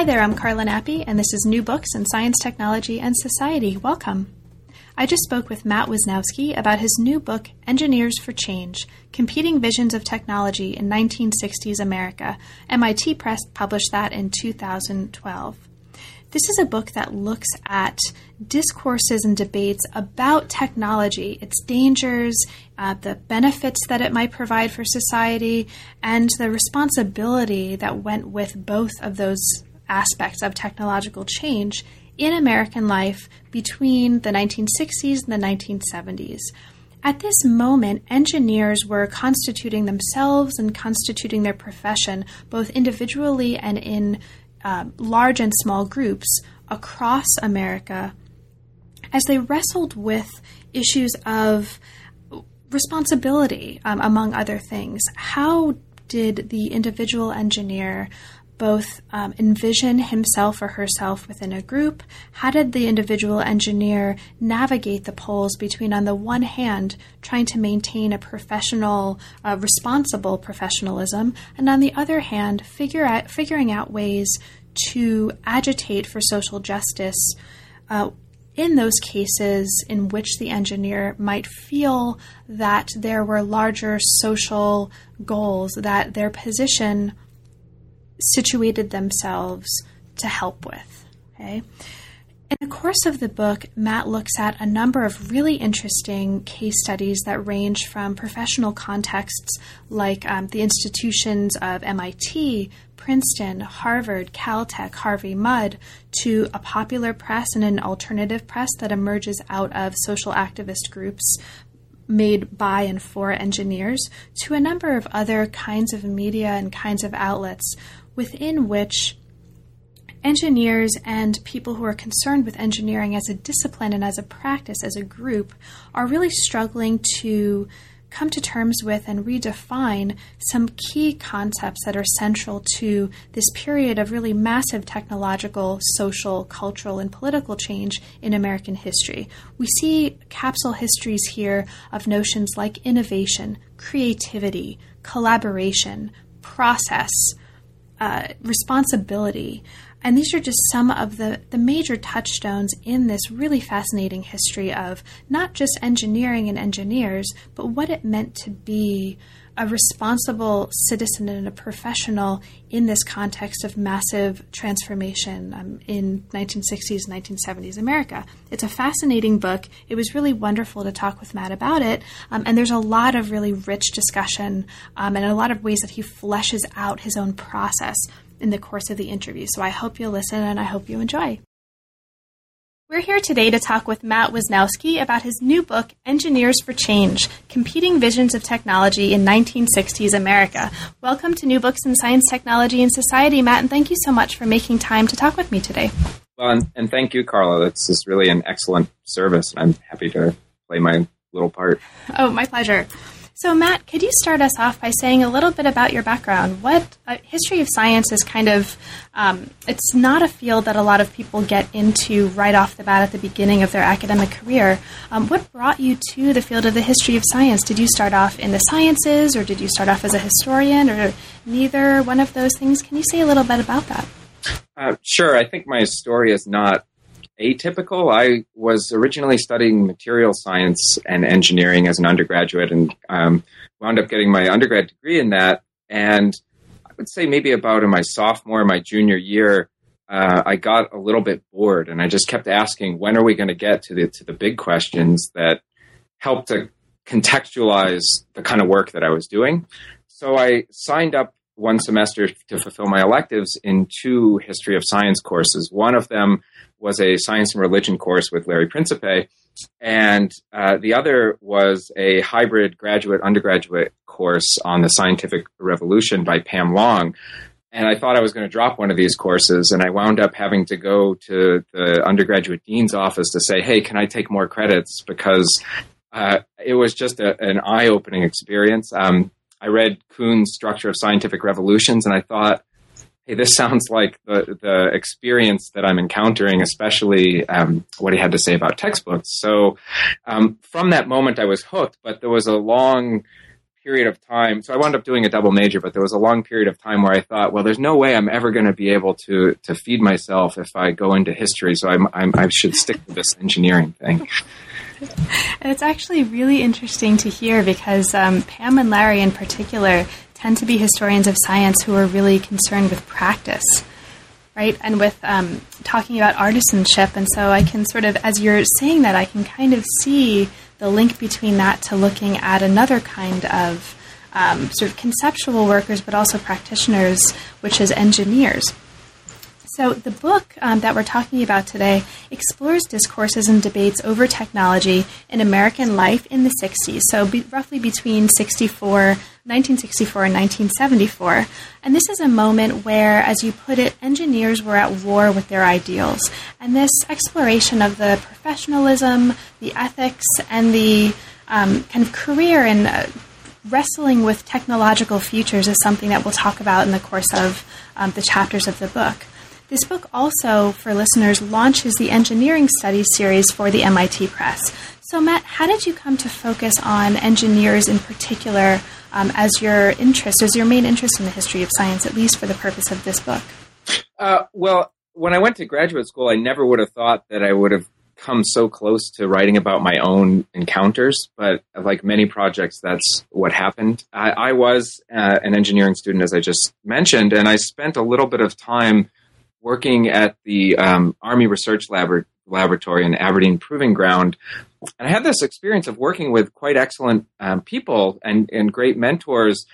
Hi there, I'm Carla Nappi, and this is New Books in Science, Technology, and Society. Welcome. I just spoke with Matt Wisnioski about his new book, Engineers for Change Competing Visions of Technology in 1960s America. MIT Press published that in 2012. This is a book that looks at discourses and debates about technology, its dangers, uh, the benefits that it might provide for society, and the responsibility that went with both of those aspects of technological change in American life between the 1960s and the 1970s. At this moment, engineers were constituting themselves and constituting their profession, both individually and in uh, large and small groups across America, as they wrestled with issues of responsibility, um, among other things. How did the individual engineer both um, envision himself or herself within a group? How did the individual engineer navigate the poles between, on the one hand, trying to maintain a professional, uh, responsible professionalism, and on the other hand, figure out, figuring out ways to agitate for social justice? Uh, in those cases in which the engineer might feel that there were larger social goals, that their position situated themselves to help with. Okay. In the course of the book, Matt looks at a number of really interesting case studies that range from professional contexts like um, the institutions of MIT, Princeton, Harvard, Caltech, Harvey Mudd, to a popular press and an alternative press that emerges out of social activist groups made by and for engineers, to a number of other kinds of media and kinds of outlets within which engineers and people who are concerned with engineering as a discipline and as a practice, as a group, are really struggling to come to terms with and redefine some key concepts that are central to this period of really massive technological, social, cultural, and political change in American history. We see capsule histories here of notions like innovation, creativity, collaboration, process, uh, responsibility. And these are just some of the, the major touchstones in this really fascinating history of not just engineering and engineers, but what it meant to be a responsible citizen and a professional in this context of massive transformation um, in 1960s, 1970s America. It's a fascinating book. It was really wonderful to talk with Matt about it, um, and there's a lot of really rich discussion um, and a lot of ways that he fleshes out his own process in the course of the interview. So I hope you'll listen and I hope you enjoy. We're here today to talk with Matt Wisnioski about his new book, Engineers for Change Competing Visions of Technology in 1960s America. Welcome to New Books in Science, Technology, and Society, Matt, and thank you so much for making time to talk with me today. Well, and, and thank you, Carla. This is really an excellent service, and I'm happy to play my little part. Oh, my pleasure. So, Matt, could you start us off by saying a little bit about your background? What uh, history of science is kind of, um, it's not a field that a lot of people get into right off the bat at the beginning of their academic career. Um, what brought you to the field of the history of science? Did you start off in the sciences, or did you start off as a historian, or neither one of those things? Can you say a little bit about that? Uh, sure. I think my story is not atypical. I was originally studying material science and engineering as an undergraduate and um, wound up getting my undergrad degree in that. And I would say maybe about in my sophomore, my junior year, uh, I got a little bit bored, and I just kept asking, "When are we going to get to the to the big questions that help to contextualize the kind of work that I was doing?" So I signed up one semester to fulfill my electives in two history of science courses. One of them was a science and religion course with Larry Principe, and uh, the other was a hybrid graduate undergraduate course on the scientific revolution by Pam Long. And I thought I was going to drop one of these courses, and I wound up having to go to the undergraduate dean's office to say, "Hey, can I take more credits?" Because uh, it was just a, an eye-opening experience. Um, I read Kuhn's Structure of Scientific Revolutions, and I thought, hey, this sounds like the, the experience that I'm encountering, especially um, what he had to say about textbooks. So um, from that moment, I was hooked, but there was a long period of time. So I wound up doing a double major, but there was a long period of time where I thought, well, there's no way I'm ever going to be able to to feed myself if I go into history. So I'm, I'm, i should stick to this engineering thing. And it's actually really interesting to hear because um, Pam and Larry, in particular, tend to be historians of science who are really concerned with practice, right? And with um, talking about artisanship. And so I can sort of, as you're saying that, I can kind of see the link between that to looking at another kind of um, sort of conceptual workers, but also practitioners, which is engineers. So, the book um, that we're talking about today explores discourses and debates over technology in American life in the 60s, so be, roughly between 64, 1964 and 1974. And this is a moment where, as you put it, engineers were at war with their ideals. And this exploration of the professionalism, the ethics, and the um, kind of career and uh, wrestling with technological futures is something that we'll talk about in the course of um, the chapters of the book. This book also, for listeners, launches the engineering studies series for the MIT Press. So, Matt, how did you come to focus on engineers in particular um, as your interest, as your main interest in the history of science, at least for the purpose of this book? Uh, well, when I went to graduate school, I never would have thought that I would have come so close to writing about my own encounters, but like many projects, that's what happened. I, I was uh, an engineering student, as I just mentioned, and I spent a little bit of time working at the um, Army Research Labor- Laboratory in Aberdeen Proving Ground. And I had this experience of working with quite excellent um, people and, and great mentors,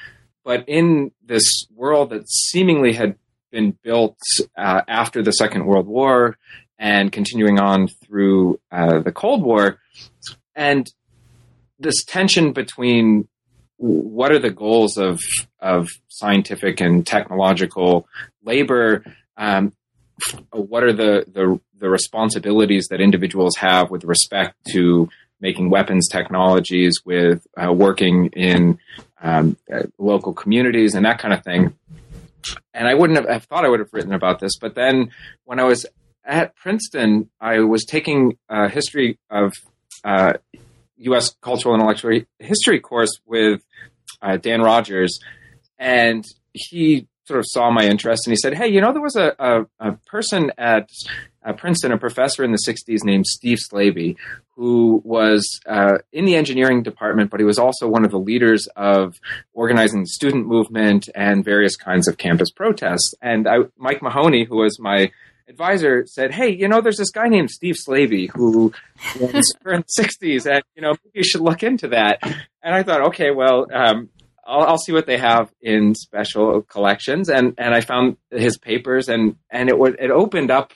but in this world that seemingly had been built uh, after the Second World War and continuing on through uh, the Cold War. And this tension between what are the goals of of scientific and technological labor um, what are the, the, the responsibilities that individuals have with respect to making weapons technologies, with uh, working in um, uh, local communities, and that kind of thing. And I wouldn't have, thought I would have written about this, but then when I was at Princeton, I was taking a history of uh, U.S. cultural intellectual history course with uh, Dan Rodgers, and he sort of saw my interest and he said, Hey, you know, there was a, a, a person at uh, Princeton, a professor in the 60s named Steve Slaby, who was uh, in the engineering department, but he was also one of the leaders of organizing the student movement and various kinds of campus protests. And I, Mike Mahoney, who was my advisor said, "Hey, you know, there's this guy named Steve Slaby who was in the '60s, and you know, maybe you should look into that." And I thought, okay, well, um, I'll, I'll, see what they have in special collections. And, and I found his papers and, and it was, it opened up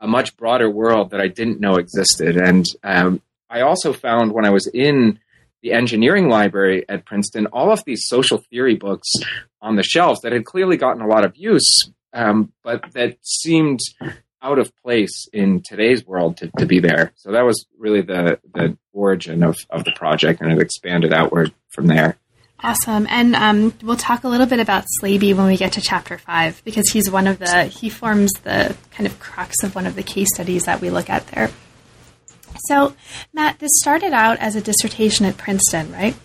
a much broader world that I didn't know existed. And, um, I also found when I was in the engineering library at Princeton, all of these social theory books on the shelves that had clearly gotten a lot of use, um, but that seemed out of place in today's world to, to be there. So that was really the, the origin of, of the project, and it expanded outward from there. Awesome. And um, we'll talk a little bit about Slaby when we get to chapter five, because he's one of the, he forms the kind of crux of one of the case studies that we look at there. So, Matt, this started out as a dissertation at Princeton, right?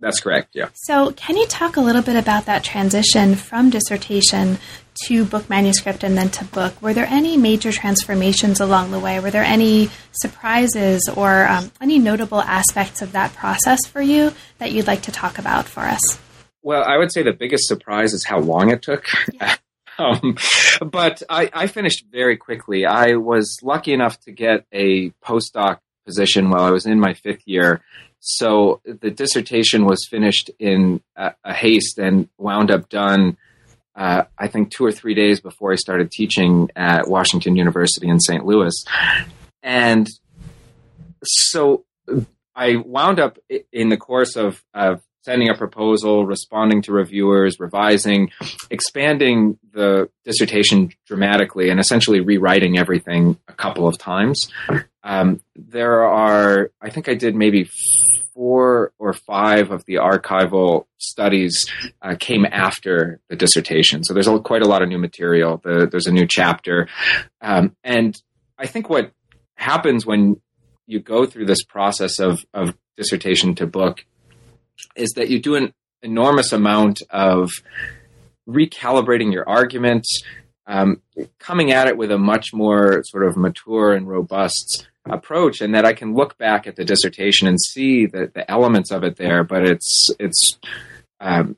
That's correct, yeah. So, can you talk a little bit about that transition from dissertation to book manuscript and then to book? Were there any major transformations along the way? Were there any surprises or um, any notable aspects of that process for you that you'd like to talk about for us? Well, I would say the biggest surprise is how long it took. Yeah. Um, but I, I finished very quickly. I was lucky enough to get a postdoc position while I was in my fifth year. So the dissertation was finished in a, a haste and wound up done, uh, I think, two or three days before I started teaching at Washington University in St. Louis. And so I wound up in the course of, of sending a proposal, responding to reviewers, revising, expanding the dissertation dramatically, and essentially rewriting everything a couple of times. Um, there are, I think I did maybe four or five of the archival studies uh, came after the dissertation. So there's a, quite a lot of new material. The, there's a new chapter. Um, and I think what happens when you go through this process of, of dissertation to book is that you do an enormous amount of recalibrating your arguments, um, coming at it with a much more sort of mature and robust approach, and that I can look back at the dissertation and see the, the elements of it there, but it's it's um,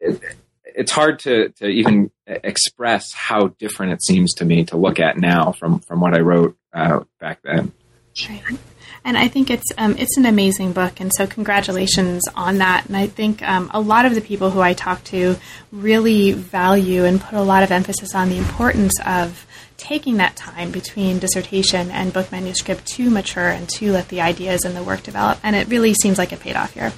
it, it's hard to, to even express how different it seems to me to look at now from from what I wrote uh, back then. Right. And I think it's um, it's an amazing book, and so congratulations on that. And I think um, a lot of the people who I talk to really value and put a lot of emphasis on the importance of taking that time between dissertation and book manuscript to mature and to let the ideas and the work develop. And it really seems like it paid off here.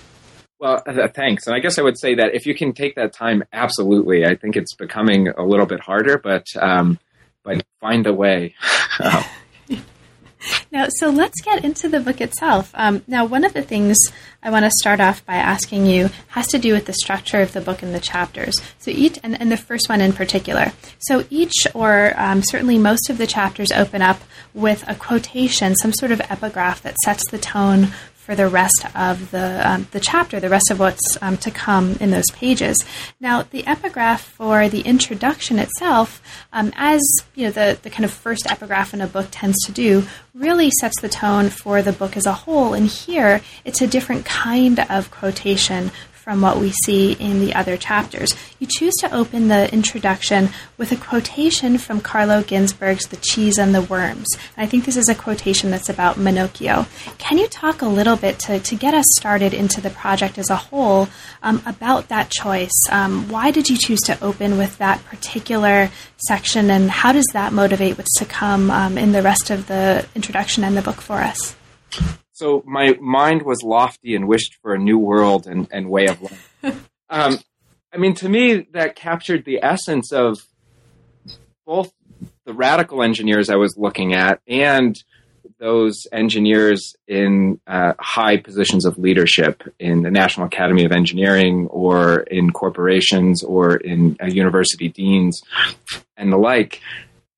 Well, uh, thanks. And I guess I would say that if you can take that time, absolutely. I think it's becoming a little bit harder, but um, but find a way. Now, so let's get into the book itself. Um, now, one of the things I want to start off by asking you has to do with the structure of the book and the chapters. So each, and, and the first one in particular. So each, or um, certainly most of the chapters, open up with a quotation, some sort of epigraph that sets the tone for the rest of the um, the chapter, the rest of what's um, to come in those pages. Now, the epigraph for the introduction itself, um, as you know, the the kind of first epigraph in a book tends to do, really sets the tone for the book as a whole. And here, it's a different kind of quotation from what we see in the other chapters. You choose to open the introduction with a quotation from Carlo Ginzburg's The Cheese and the Worms. And I think this is a quotation that's about Menocchio. Can you talk a little bit to, to get us started into the project as a whole um, about that choice? Um, why did you choose to open with that particular section, and how does that motivate what's to come um, in the rest of the introduction and the book for us? So my mind was lofty and wished for a new world and, and way of life. um, I mean, to me, that captured the essence of both the radical engineers I was looking at and those engineers in uh, high positions of leadership in the National Academy of Engineering or in corporations or in uh, university deans and the like.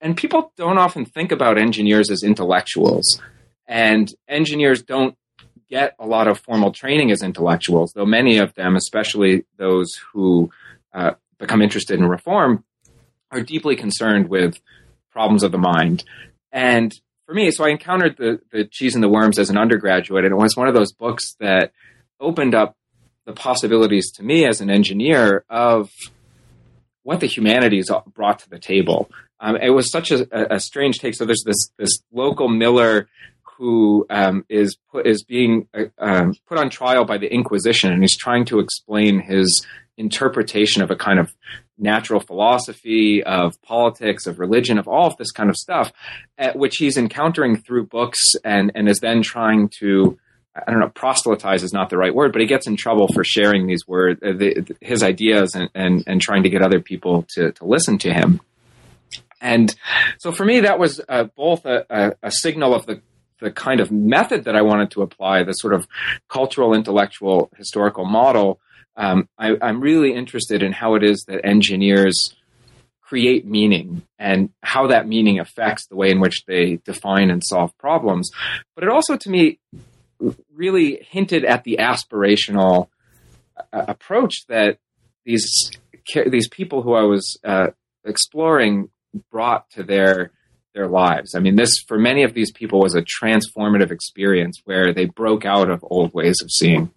And people don't often think about engineers as intellectuals. And engineers don't get a lot of formal training as intellectuals, though many of them, especially those who uh, become interested in reform, are deeply concerned with problems of the mind. And for me, so I encountered the, the Cheese and the Worms as an undergraduate, and it was one of those books that opened up the possibilities to me as an engineer of what the humanities brought to the table. Um, it was such a, a, strange take. So there's this this local miller who um, is put is being uh, um, put on trial by the Inquisition, and he's trying to explain his interpretation of a kind of natural philosophy, of politics, of religion, of all of this kind of stuff, at which he's encountering through books, and and is then trying to. I don't know, proselytize is not the right word, but he gets in trouble for sharing these words, uh, the, his ideas, and, and, and trying to get other people to, to listen to him. And so for me, that was uh, both a, a, a, signal of the the kind of method that I wanted to apply, the sort of cultural, intellectual, historical model, um, I, I'm really interested in how it is that engineers create meaning and how that meaning affects the way in which they define and solve problems. But it also, to me, really hinted at the aspirational uh, approach that these these people who I was uh, exploring brought to their their lives. I mean, this for many of these people was a transformative experience where they broke out of old ways of seeing.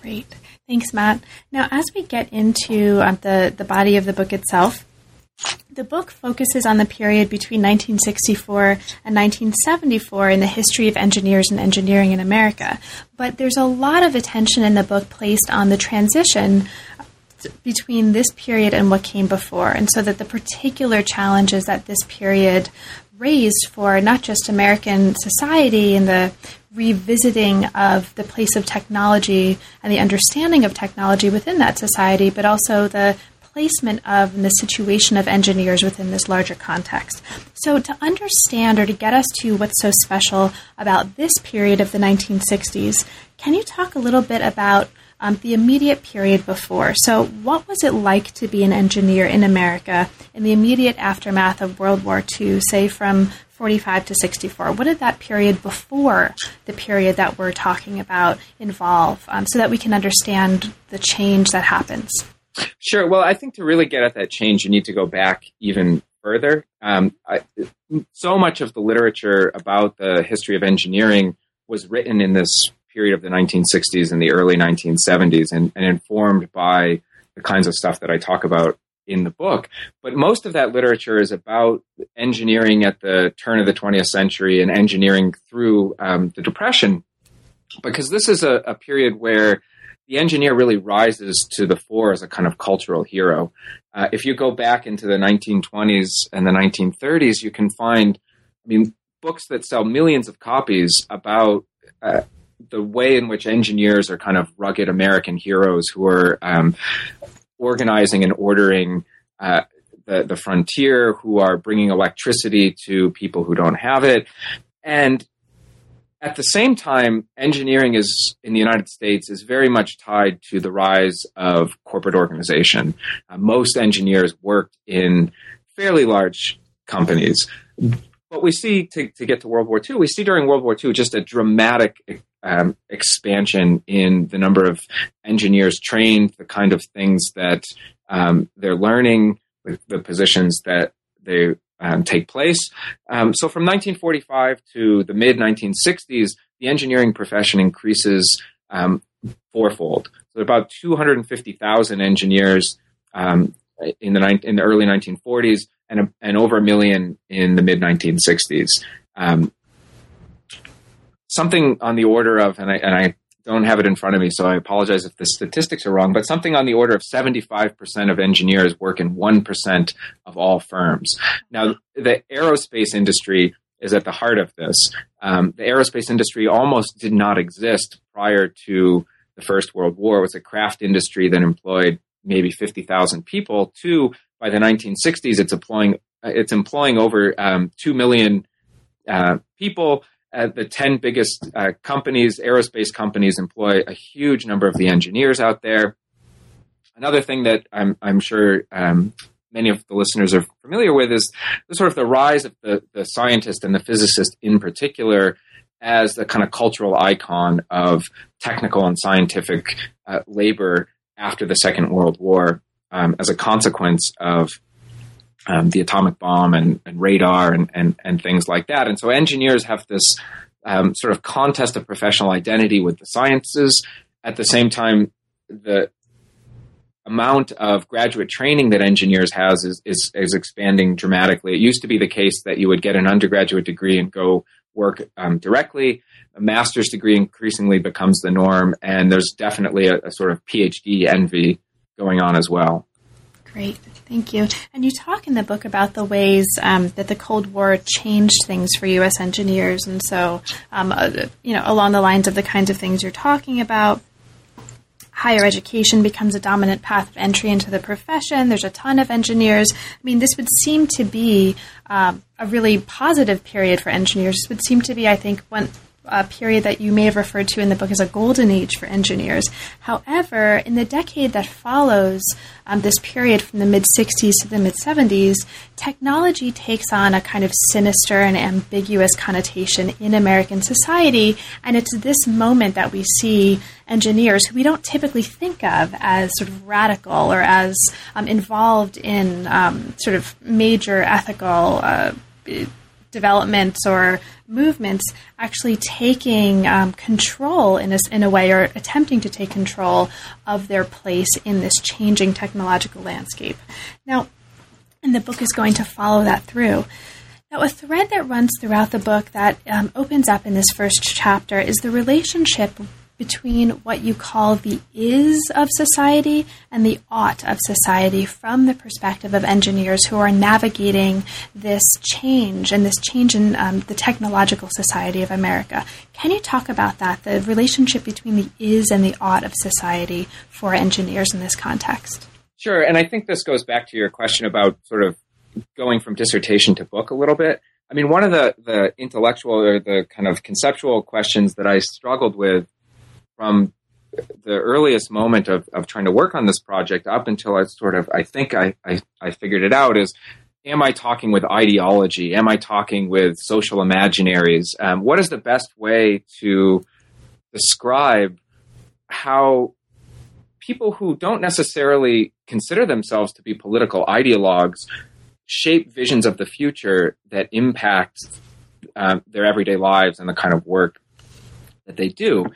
Great. Thanks, Matt. Now, as we get into uh, the, the body of the book itself, the book focuses on the period between 1964 and 1974 in the history of engineers and engineering in America. But there's a lot of attention in the book placed on the transition between this period and what came before, and so that the particular challenges that this period raised for not just American society and the revisiting of the place of technology and the understanding of technology within that society, but also the placement of and the situation of engineers within this larger context. So, to understand or to get us to what's so special about this period of the 1960s, can you talk a little bit about um, the immediate period before? So, what was it like to be an engineer in America in the immediate aftermath of World War II, say from 45 to 64? What did that period before the period that we're talking about involve um, so that we can understand the change that happens? Sure. Well, I think to really get at that change, you need to go back even further. Um, I, so much of the literature about the history of engineering was written in this period of the 1960s and the early 1970s and, and informed by the kinds of stuff that I talk about in the book. But most of that literature is about engineering at the turn of the 20th century and engineering through um, the Depression, because this is a, a, period where the engineer really rises to the fore as a kind of cultural hero. Uh, if you go back into the 1920s and the 1930s, you can find, I mean, books that sell millions of copies about uh, the way in which engineers are kind of rugged American heroes who are um, organizing and ordering uh, the, the frontier, who are bringing electricity to people who don't have it. And at the same time, engineering is in the United States is very much tied to the rise of corporate organization. Uh, most engineers worked in fairly large companies. But we see to, to get to World War II, we see during World War II just a dramatic um, expansion in the number of engineers trained, the kind of things that um, they're learning, the positions that they um, take place. Um, so from 1945 to the mid 1960s, the engineering profession increases um, fourfold. So about 250,000 engineers um, in the in the early 1940s, and and over a million in the mid 1960s. Um, something on the order of, and I, and I don't have it in front of me, so I apologize if the statistics are wrong, but something on the order of 75% of engineers work in 1% of all firms. Now, the aerospace industry is at the heart of this. Um, the aerospace industry almost did not exist prior to the First World War. It was a craft industry that employed maybe 50,000 people. To by the 1960s, it's employing it's employing over um, 2 million uh, people uh, the 10 biggest uh, companies, aerospace companies, employ a huge number of the engineers out there. Another thing that I'm, I'm sure um, many of the listeners are familiar with is the sort of the rise of the, the scientist and the physicist in particular as the kind of cultural icon of technical and scientific uh, labor after the Second World War um, as a consequence of um, the atomic bomb and, and radar and, and, and, things like that. And so engineers have this um, sort of contest of professional identity with the sciences. At the same time, the amount of graduate training that engineers has is, is, is expanding dramatically. It used to be the case that you would get an undergraduate degree and go work um, directly. A master's degree increasingly becomes the norm, and there's definitely a, a sort of PhD envy going on as well. Great. Thank you. And you talk in the book about the ways um, that the Cold War changed things for U.S. engineers. And so, um, uh, you know, along the lines of the kinds of things you're talking about, higher education becomes a dominant path of entry into the profession. There's a ton of engineers. I mean, this would seem to be um, a really positive period for engineers. This would seem to be, I think, one a period that you may have referred to in the book as a golden age for engineers. However, in the decade that follows um, this period from the mid 60s to the mid 70s, technology takes on a kind of sinister and ambiguous connotation in American society. And it's this moment that we see engineers who we don't typically think of as sort of radical or as um, involved in um, sort of major ethical. Uh, developments or movements actually taking um, control in a, in a way or attempting to take control of their place in this changing technological landscape. Now, and the book is going to follow that through. Now, a thread that runs throughout the book that um, opens up in this first chapter is the relationship between what you call the is of society and the ought of society from the perspective of engineers who are navigating this change and this change in um, the technological society of America. Can you talk about that, the relationship between the is and the ought of society for engineers in this context? Sure. And I think this goes back to your question about sort of going from dissertation to book a little bit. I mean, one of the, the intellectual or the kind of conceptual questions that I struggled with from the earliest moment of, of trying to work on this project up until I sort of, I think I, I, I figured it out is, am I talking with ideology? Am I talking with social imaginaries? Um, what is the best way to describe how people who don't necessarily consider themselves to be political ideologues shape visions of the future that impact um, their everyday lives and the kind of work that they do.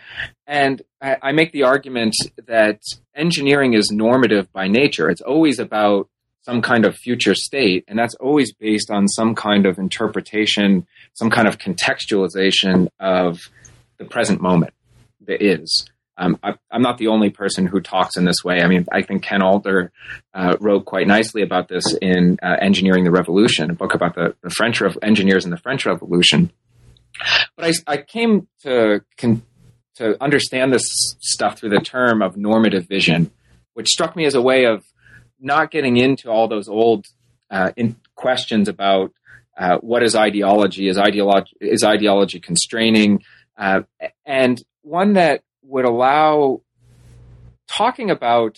And I, I make the argument that engineering is normative by nature. It's always about some kind of future state, and that's always based on some kind of interpretation, some kind of contextualization of the present moment that is. Um, I, am not the only person who talks in this way. I mean, I think Ken Alder uh, wrote quite nicely about this in uh, Engineering the Revolution, a book about the, the French Re- engineers in the French Revolution. But I, I came to con- to understand this stuff through the term of normative vision, which struck me as a way of not getting into all those old uh, questions about uh, what is ideology, is ideology is ideology constraining, uh, and one that would allow talking about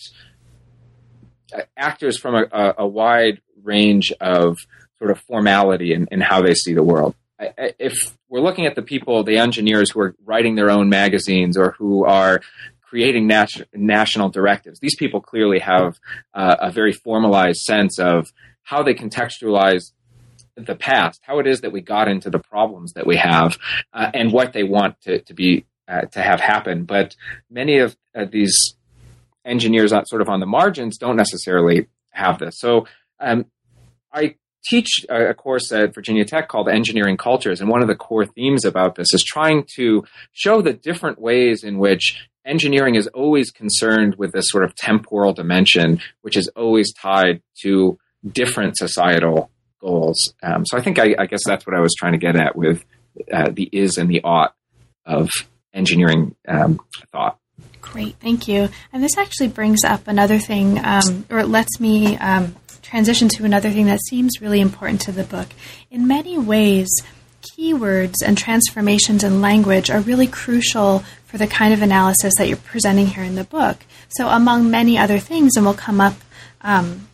uh, actors from a, a, wide range of sort of formality in, in how they see the world. If we're looking at the people, the engineers who are writing their own magazines or who are creating nat- national directives, these people clearly have uh, a very formalized sense of how they contextualize the past, how it is that we got into the problems that we have, uh, and what they want to, to be uh, to have happen. But many of uh, these engineers, sort of on the margins, don't necessarily have this. So um, I teach a course at Virginia Tech called Engineering Cultures, and one of the core themes about this is trying to show the different ways in which engineering is always concerned with this sort of temporal dimension, which is always tied to different societal goals. Um, so I think I, I, guess that's what I was trying to get at with uh, the is and the ought of engineering um, thought. Great, thank you. And this actually brings up another thing, um, or it lets me um, transition to another thing that seems really important to the book. In many ways, keywords and transformations in language are really crucial for the kind of analysis that you're presenting here in the book. So, among many other things, and we'll come up um,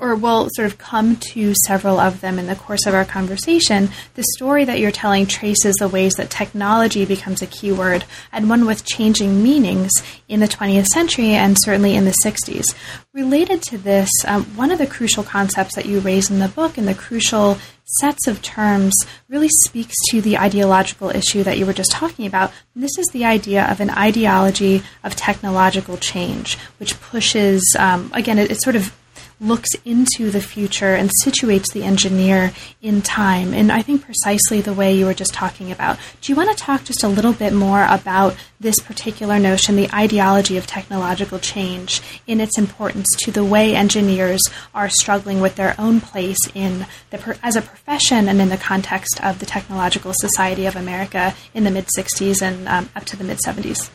or we'll sort of come to several of them in the course of our conversation, the story that you're telling traces the ways that technology becomes a keyword and one with changing meanings in the 20th century and certainly in the 60s. Related to this, um, one of the crucial concepts that you raise in the book and the crucial sets of terms really speaks to the ideological issue that you were just talking about. And this is the idea of an ideology of technological change, which pushes, um, again, it, it sort of looks into the future and situates the engineer in time. And I think precisely the way you were just talking about. Do you want to talk just a little bit more about this particular notion, the ideology of technological change, in its importance to the way engineers are struggling with their own place in the as a profession and in the context of the Technological Society of America in the mid 60s and um, up to the mid 70s?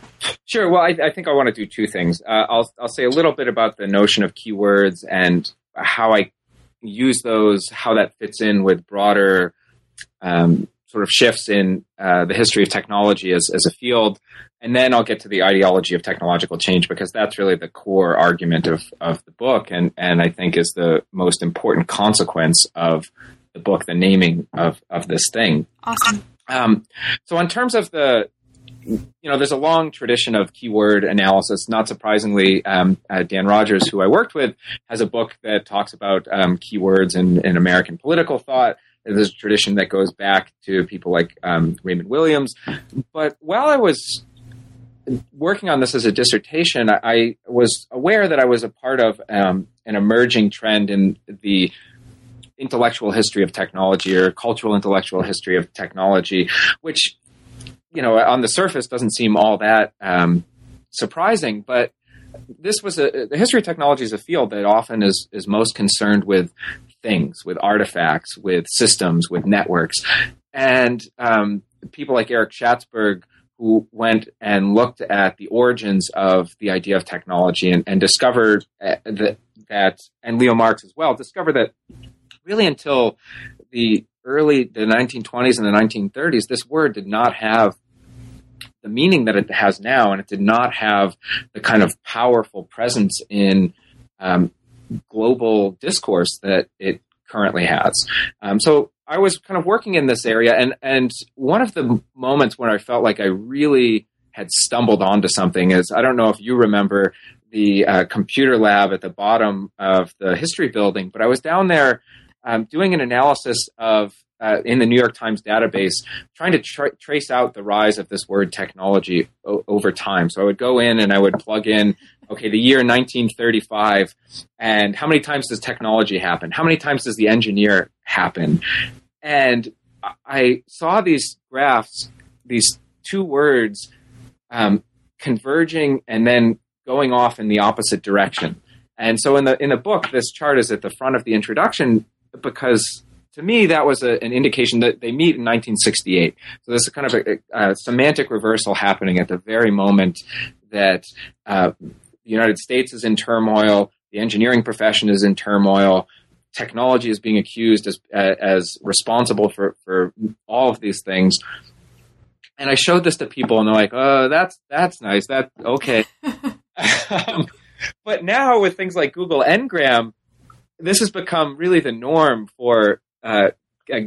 Sure. Well, I, I, think I want to do two things. Uh, I'll, I'll say a little bit about the notion of keywords and how I use those, how that fits in with broader um, sort of shifts in uh, the history of technology as, as a field. And then I'll get to the ideology of technological change because that's really the core argument of, of the book and, and I think is the most important consequence of the book, the naming of, of this thing. Awesome. Um, so in terms of the you know, there's a long tradition of keyword analysis. Not surprisingly, um, uh, Dan Rodgers, who I worked with, has a book that talks about um, keywords in, in, American political thought. There's a tradition that goes back to people like um, Raymond Williams. But while I was working on this as a dissertation, I, I was aware that I was a part of um, an emerging trend in the intellectual history of technology or cultural intellectual history of technology, which you know on the surface doesn't seem all that um, surprising, but this was a the history of technology is a field that often is is most concerned with things, with artifacts, with systems, with networks, and um, people like Eric Schatzberg who went and looked at the origins of the idea of technology and, and discovered uh, that, that, and Leo Marx as well, discovered that really until the early the 1920s and the 1930s, this word did not have the meaning that it has now, and it did not have the kind of powerful presence in um, global discourse that it currently has. Um, so I was kind of working in this area, and and one of the moments when I felt like I really had stumbled onto something is I don't know if you remember the uh, computer lab at the bottom of the history building, but I was down there um, doing an analysis of uh, in the New York Times database, trying to tra- trace out the rise of this word technology o- over time. So I would go in and I would plug in, okay, the year 1935, and how many times does technology happen? How many times does the engineer happen? And I saw these graphs, these two words um, converging and then going off in the opposite direction. And so in the in the book, this chart is at the front of the introduction because to me, that was a, an indication that they meet in 1968. So there's a kind of a, a, semantic reversal happening at the very moment that uh, the United States is in turmoil, the engineering profession is in turmoil, technology is being accused as as responsible for for all of these things. And I showed this to people, and they're like, "Oh, that's that's nice. That okay." um, but now with things like Google Ngram, this has become really the norm for uh,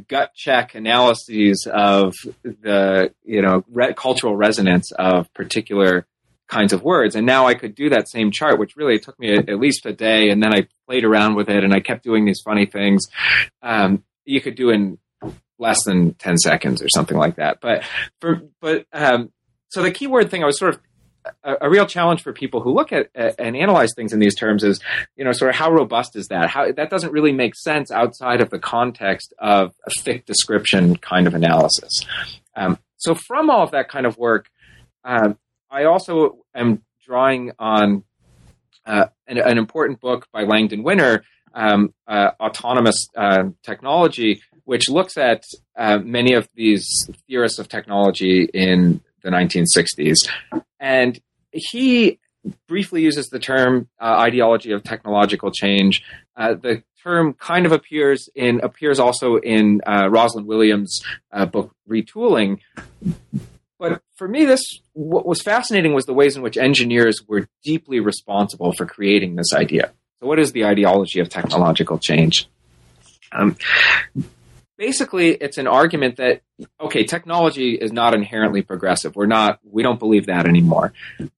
gut check analyses of the you know re- cultural resonance of particular kinds of words. And now I could do that same chart, which really took me a, at least a day. And then I played around with it and I kept doing these funny things. Um, you could do in less than 10 seconds or something like that. But for, but, um, so the keyword thing I was sort of a, a, real challenge for people who look at, at, and analyze things in these terms is, you know, sort of how robust is that? How that doesn't really make sense outside of the context of a thick description kind of analysis. Um, so from all of that kind of work, um, I also am drawing on uh, an, an, important book by Langdon Winner, um, uh, Autonomous uh, Technology, which looks at uh, many of these theorists of technology in the 1960s. And he briefly uses the term uh, ideology of technological change. Uh, the term kind of appears in appears also in Rosalind Williams' book Retooling, but for me, this what was fascinating was the ways in which engineers were deeply responsible for creating this idea. So, what is the ideology of technological change? Um, basically, it's an argument that okay, technology is not inherently progressive. We're not. We don't believe that anymore.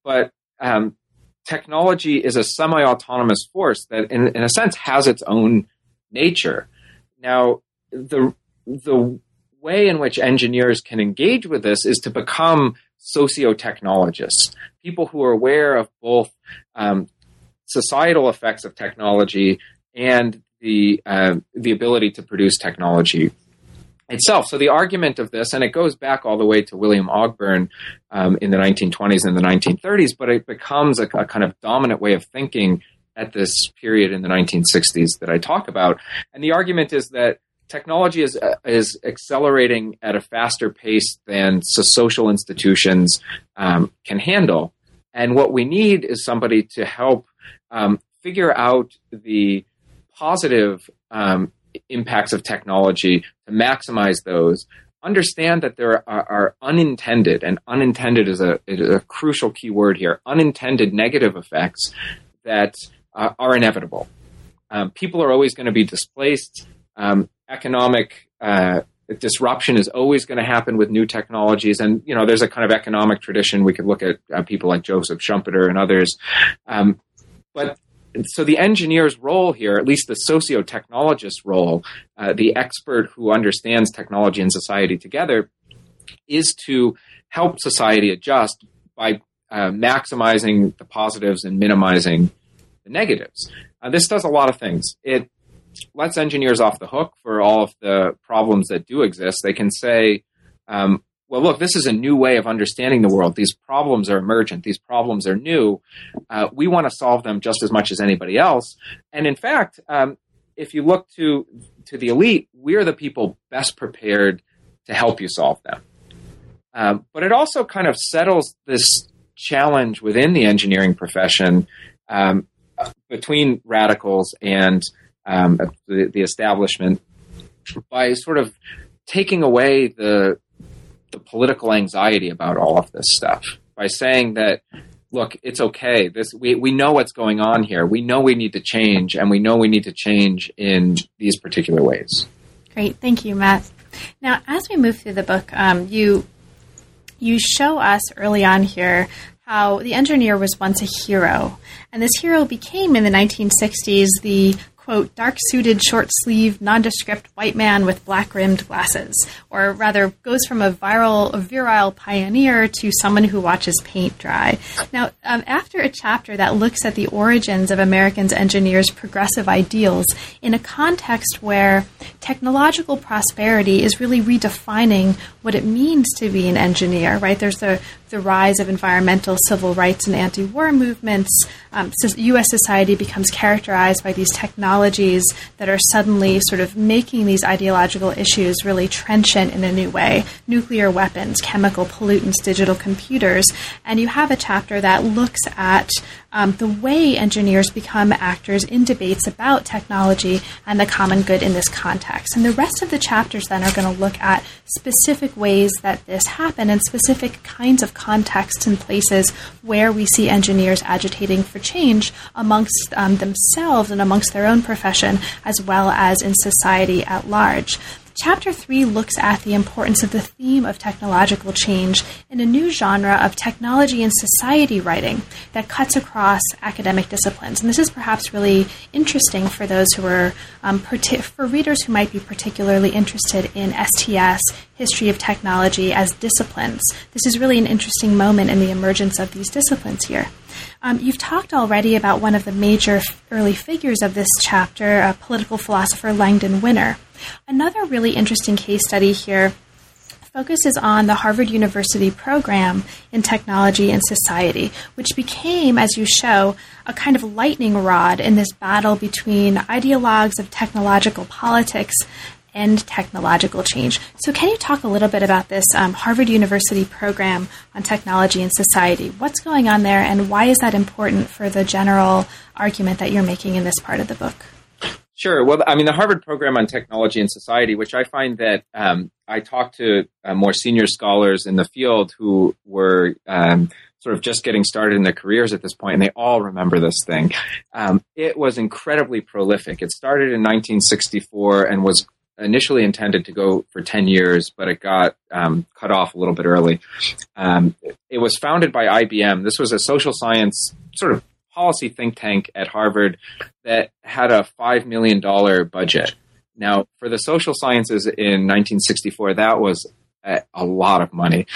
But um, technology is a semi-autonomous force that, in, in a sense, has its own nature. Now, the the way in which engineers can engage with this is to become socio-technologists, people who are aware of both um, societal effects of technology and the uh, the ability to produce technology itself. So the argument of this, and it goes back all the way to William Ogburn um, in the 1920s and the 1930s, but it becomes a, a, kind of dominant way of thinking at this period in the 1960s that I talk about. And the argument is that technology is uh, is accelerating at a faster pace than social institutions um, can handle. And what we need is somebody to help um, figure out the positive um, impacts of technology to maximize those. Understand that there are, are unintended, and unintended is a, is a, crucial key word here. Unintended negative effects that uh, are inevitable. Um, people are always going to be displaced. Um, economic uh, disruption is always going to happen with new technologies. And, you know, there's a kind of economic tradition. We could look at uh, people like Joseph Schumpeter and others. Um, but so the engineer's role here, at least the socio-technologist role, uh, the expert who understands technology and society together, is to help society adjust by uh, maximizing the positives and minimizing the negatives. Uh, this does a lot of things. It lets engineers off the hook for all of the problems that do exist. They can say, um, well, look, this is a new way of understanding the world. These problems are emergent. These problems are new. Uh, we want to solve them just as much as anybody else. And in fact, um, if you look to to the elite, we're the people best prepared to help you solve them. Um, but it also kind of settles this challenge within the engineering profession um, between radicals and um, the, the establishment by sort of taking away the the political anxiety about all of this stuff by saying that look it's okay. This we, we know what's going on here. We know we need to change and we know we need to change in these particular ways. Great. Thank you matt. Now as we move through the book um, you you show us early on here how the engineer was once a hero. And this hero became in the 1960s the quote, dark suited, short sleeved, nondescript white man with black rimmed glasses, or rather goes from a viral, a virile pioneer to someone who watches paint dry. Now, um, after a chapter that looks at the origins of Americans' engineers' progressive ideals in a context where technological prosperity is really redefining what it means to be an engineer, right? There's the the rise of environmental civil rights and anti war movements, um, U.S. society becomes characterized by these technologies that are suddenly sort of making these ideological issues really trenchant in a new way nuclear weapons, chemical pollutants, digital computers. And you have a chapter that looks at um, the way engineers become actors in debates about technology and the common good in this context. And the rest of the chapters then are going to look at specific ways that this happen and specific kinds of contexts and places where we see engineers agitating for change amongst um, themselves and amongst their own profession as well as in society at large. Chapter 3 looks at the importance of the theme of technological change in a new genre of technology and society writing that cuts across academic disciplines. And this is perhaps really interesting for those who are, um, for readers who might be particularly interested in STS, history of technology as disciplines. This is really an interesting moment in the emergence of these disciplines here. Um, you've talked already about one of the major early figures of this chapter, uh, political philosopher Langdon Winner. Another really interesting case study here focuses on the Harvard University program in technology and society, which became, as you show, a kind of lightning rod in this battle between ideologues of technological politics and technological change. So, can you talk a little bit about this um, Harvard University program on technology and society? What's going on there, and why is that important for the general argument that you're making in this part of the book? Sure. Well, I mean, the Harvard program on technology and society, which I find that um, I talk to uh, more senior scholars in the field who were um, sort of just getting started in their careers at this point, and they all remember this thing. Um, it was incredibly prolific. It started in 1964 and was initially intended to go for 10 years, but it got um, cut off a little bit early. Um, it was founded by IBM. This was a social science sort of policy think tank at Harvard that had a $5 million budget. Now, for the social sciences in 1964, that was a, lot of money.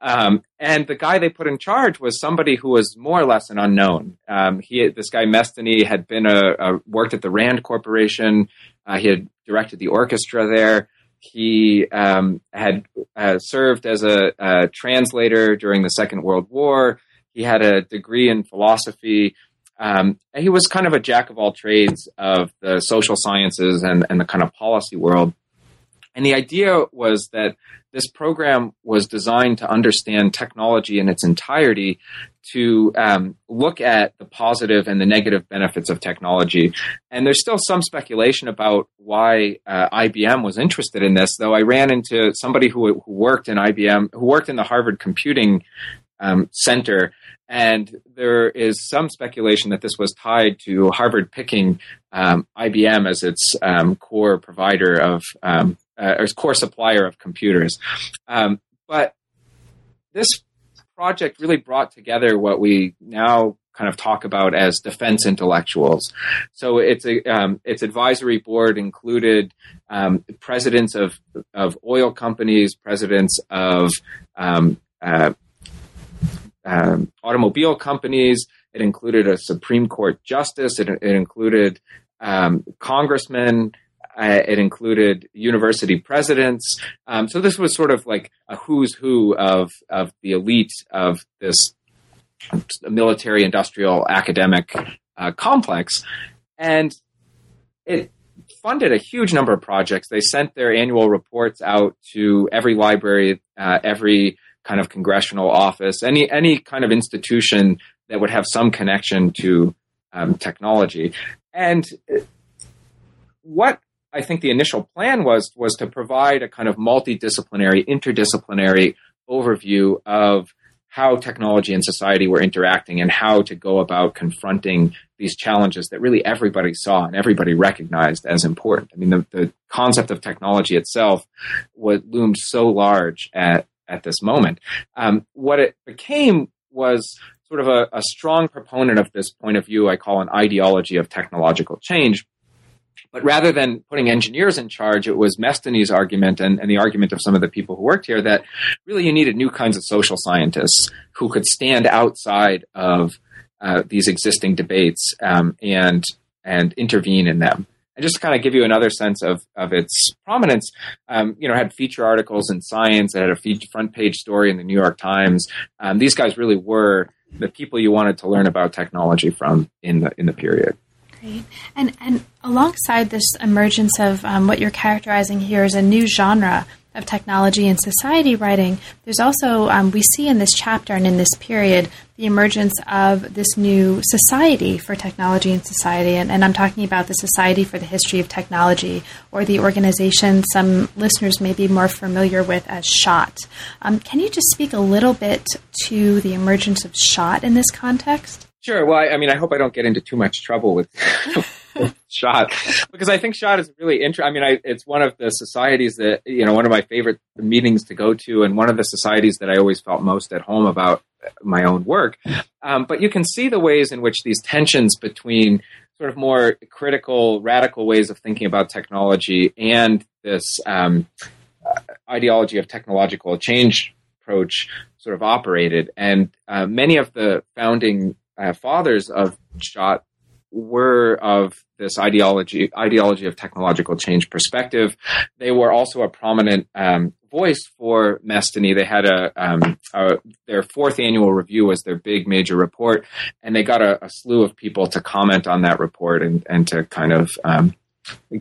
Um, and the guy they put in charge was somebody who was more or less an unknown. Um, he, this guy Mesthene, had been a, a worked at the Rand Corporation. Uh, he had directed the orchestra there. He um, had uh, served as a, a, translator during the Second World War. He had a degree in philosophy. Um, he was kind of a jack of all trades of the social sciences and, and the kind of policy world. And the idea was that this program was designed to understand technology in its entirety, to um, look at the positive and the negative benefits of technology. And there's still some speculation about why uh, IBM was interested in this, though I ran into somebody who, who worked in IBM, who worked in the Harvard Computing um, Center and there is some speculation that this was tied to Harvard picking um, IBM as its um, core provider of, um, uh, or core supplier of computers. Um, but this project really brought together what we now kind of talk about as defense intellectuals. So its um, its advisory board included um, presidents of of oil companies, presidents of um, uh, um, automobile companies. It included a Supreme Court justice. It, it included um, congressmen. Uh, it included university presidents. Um, so this was sort of like a who's who of of the elite of this military, industrial, academic uh, complex, and it funded a huge number of projects. They sent their annual reports out to every library, uh, every kind of congressional office, any any kind of institution that would have some connection to um, technology. And what I think the initial plan was was to provide a kind of multidisciplinary, interdisciplinary overview of how technology and society were interacting and how to go about confronting these challenges that really everybody saw and everybody recognized as important. I mean, the, the concept of technology itself was loomed so large at at this moment. Um, what it became was sort of a, a strong proponent of this point of view I call an ideology of technological change. But rather than putting engineers in charge, it was Mesthene's argument and, and, the argument of some of the people who worked here that really you needed new kinds of social scientists who could stand outside of uh, these existing debates um, and and intervene in them. And just to kind of give you another sense of, of its prominence, um, you know, had feature articles in Science, it had a front page story in the New York Times. Um, these guys really were the people you wanted to learn about technology from in the in the period. Great. And and alongside this emergence of um, what you're characterizing here as a new genre of technology and society writing, there's also, um, we see in this chapter and in this period, the emergence of this new society for technology and society. And, and, I'm talking about the Society for the History of Technology, or the organization some listeners may be more familiar with as SHOT. Um, can you just speak a little bit to the emergence of SHOT in this context? Sure. Well, I, I mean, I hope I don't get into too much trouble with shot because I think shot is really interesting. I mean, I, it's one of the societies that you know, one of my favorite meetings to go to, and one of the societies that I always felt most at home about my own work. Um, but you can see the ways in which these tensions between sort of more critical, radical ways of thinking about technology and this um, ideology of technological change approach sort of operated. And uh, many of the founding uh, fathers of Shot were of this ideology ideology of technological change perspective. They were also a prominent um, voice for Mesthene. They had a, um, a, their fourth annual review was their big major report, and they got a, a slew of people to comment on that report and and to kind of um,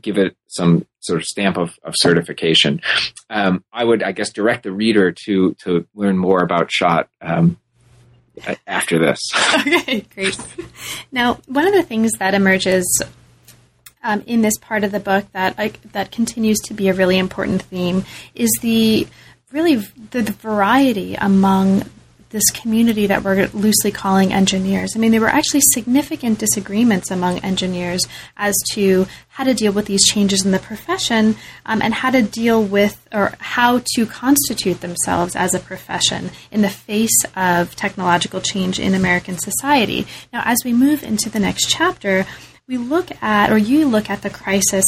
give it some sort of stamp of, of certification. Um, I would, I guess, direct the reader to to learn more about Shot um, after this. okay, great. Now, one of the things that emerges um, in this part of the book that like, that continues to be a really important theme is the really the, the variety among this community that we're loosely calling engineers. I mean, there were actually significant disagreements among engineers as to how to deal with these changes in the profession um, and how to deal with or how to constitute themselves as a profession in the face of technological change in American society. Now, as we move into the next chapter, we look at, or you look at the crisis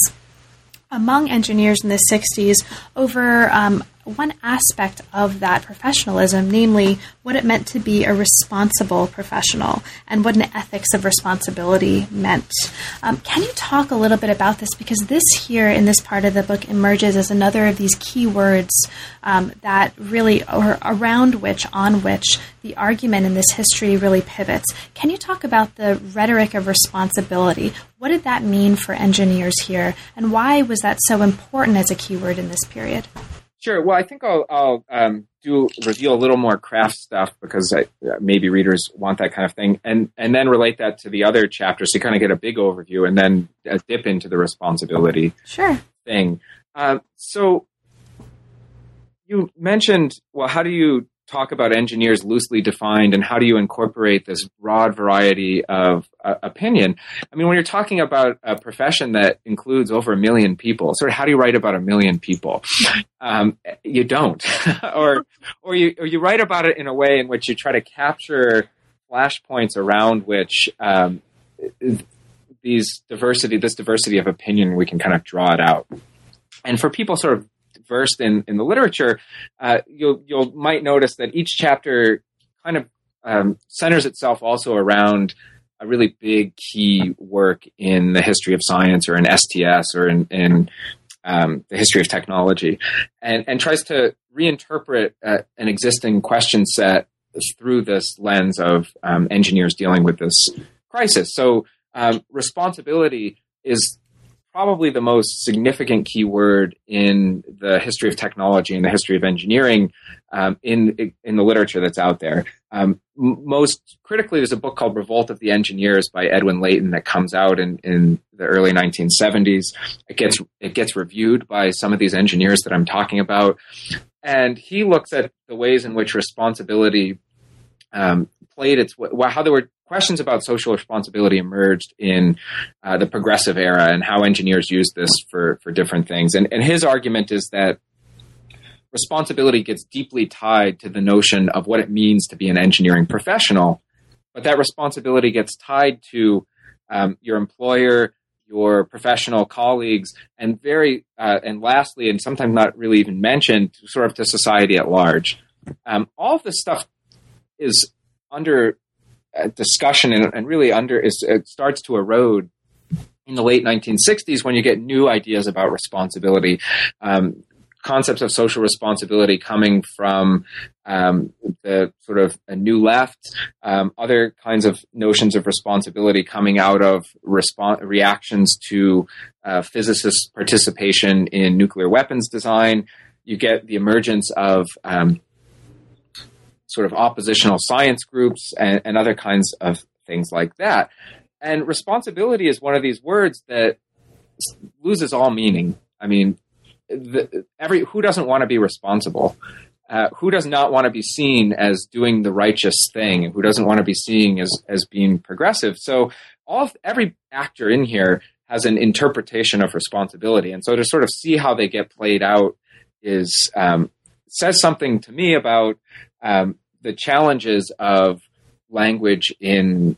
among engineers in the 60s over um, one aspect of that professionalism, namely what it meant to be a responsible professional and what an ethics of responsibility meant. Um, can you talk a little bit about this? Because this here in this part of the book emerges as another of these key words um, that really, or around which, on which the argument in this history really pivots. Can you talk about the rhetoric of responsibility? What did that mean for engineers here, and why was that so important as a keyword in this period? Sure. Well, I think I'll, I'll um, do reveal a little more craft stuff because I, maybe readers want that kind of thing, and and then relate that to the other chapters to kind of get a big overview, and then uh, dip into the responsibility sure. thing. Uh, so you mentioned, well, how do you talk about engineers loosely defined and how do you incorporate this broad variety of uh, opinion? I mean, when you're talking about a profession that includes over a million people, sort of how do you write about a million people? Um, you don't, or or you or you write about it in a way in which you try to capture flashpoints around which um, these diversity, this diversity of opinion, we can kind of draw it out. And for people sort of versed in, in the literature, uh, you'll you'll might notice that each chapter kind of um, centers itself also around a really big key work in the history of science or in STS or in, in um, the history of technology, and and tries to reinterpret uh, an existing question set through this lens of um, engineers dealing with this crisis. So um, responsibility is probably the most significant keyword in the history of technology and the history of engineering um, in in the literature that's out there. Um, most critically, there's a book called Revolt of the Engineers by Edwin Layton that comes out in, in the early 1970s. It gets it gets reviewed by some of these engineers that I'm talking about, and he looks at the ways in which responsibility um, played its how there were questions about social responsibility emerged in uh, the progressive era and how engineers used this for, for different things. And, and his argument is that responsibility gets deeply tied to the notion of what it means to be an engineering professional, but that responsibility gets tied to um, your employer, your professional colleagues, and very uh, and lastly, and sometimes not really even mentioned, sort of to society at large. Um, all of this stuff is under discussion and, and really under is, it starts to erode in the late 1960s when you get new ideas about responsibility. Um, concepts of social responsibility coming from um, the sort of a new left, um, other kinds of notions of responsibility coming out of reactions to uh, physicists' participation in nuclear weapons design. You get the emergence of um, sort of oppositional science groups and, and other kinds of things like that. And responsibility is one of these words that loses all meaning. I mean, the, every who doesn't want to be responsible? Uh, who does not want to be seen as doing the righteous thing? Who doesn't want to be seen as as being progressive? So all every actor in here has an interpretation of responsibility, and so to sort of see how they get played out is um, says something to me about um, the challenges of language in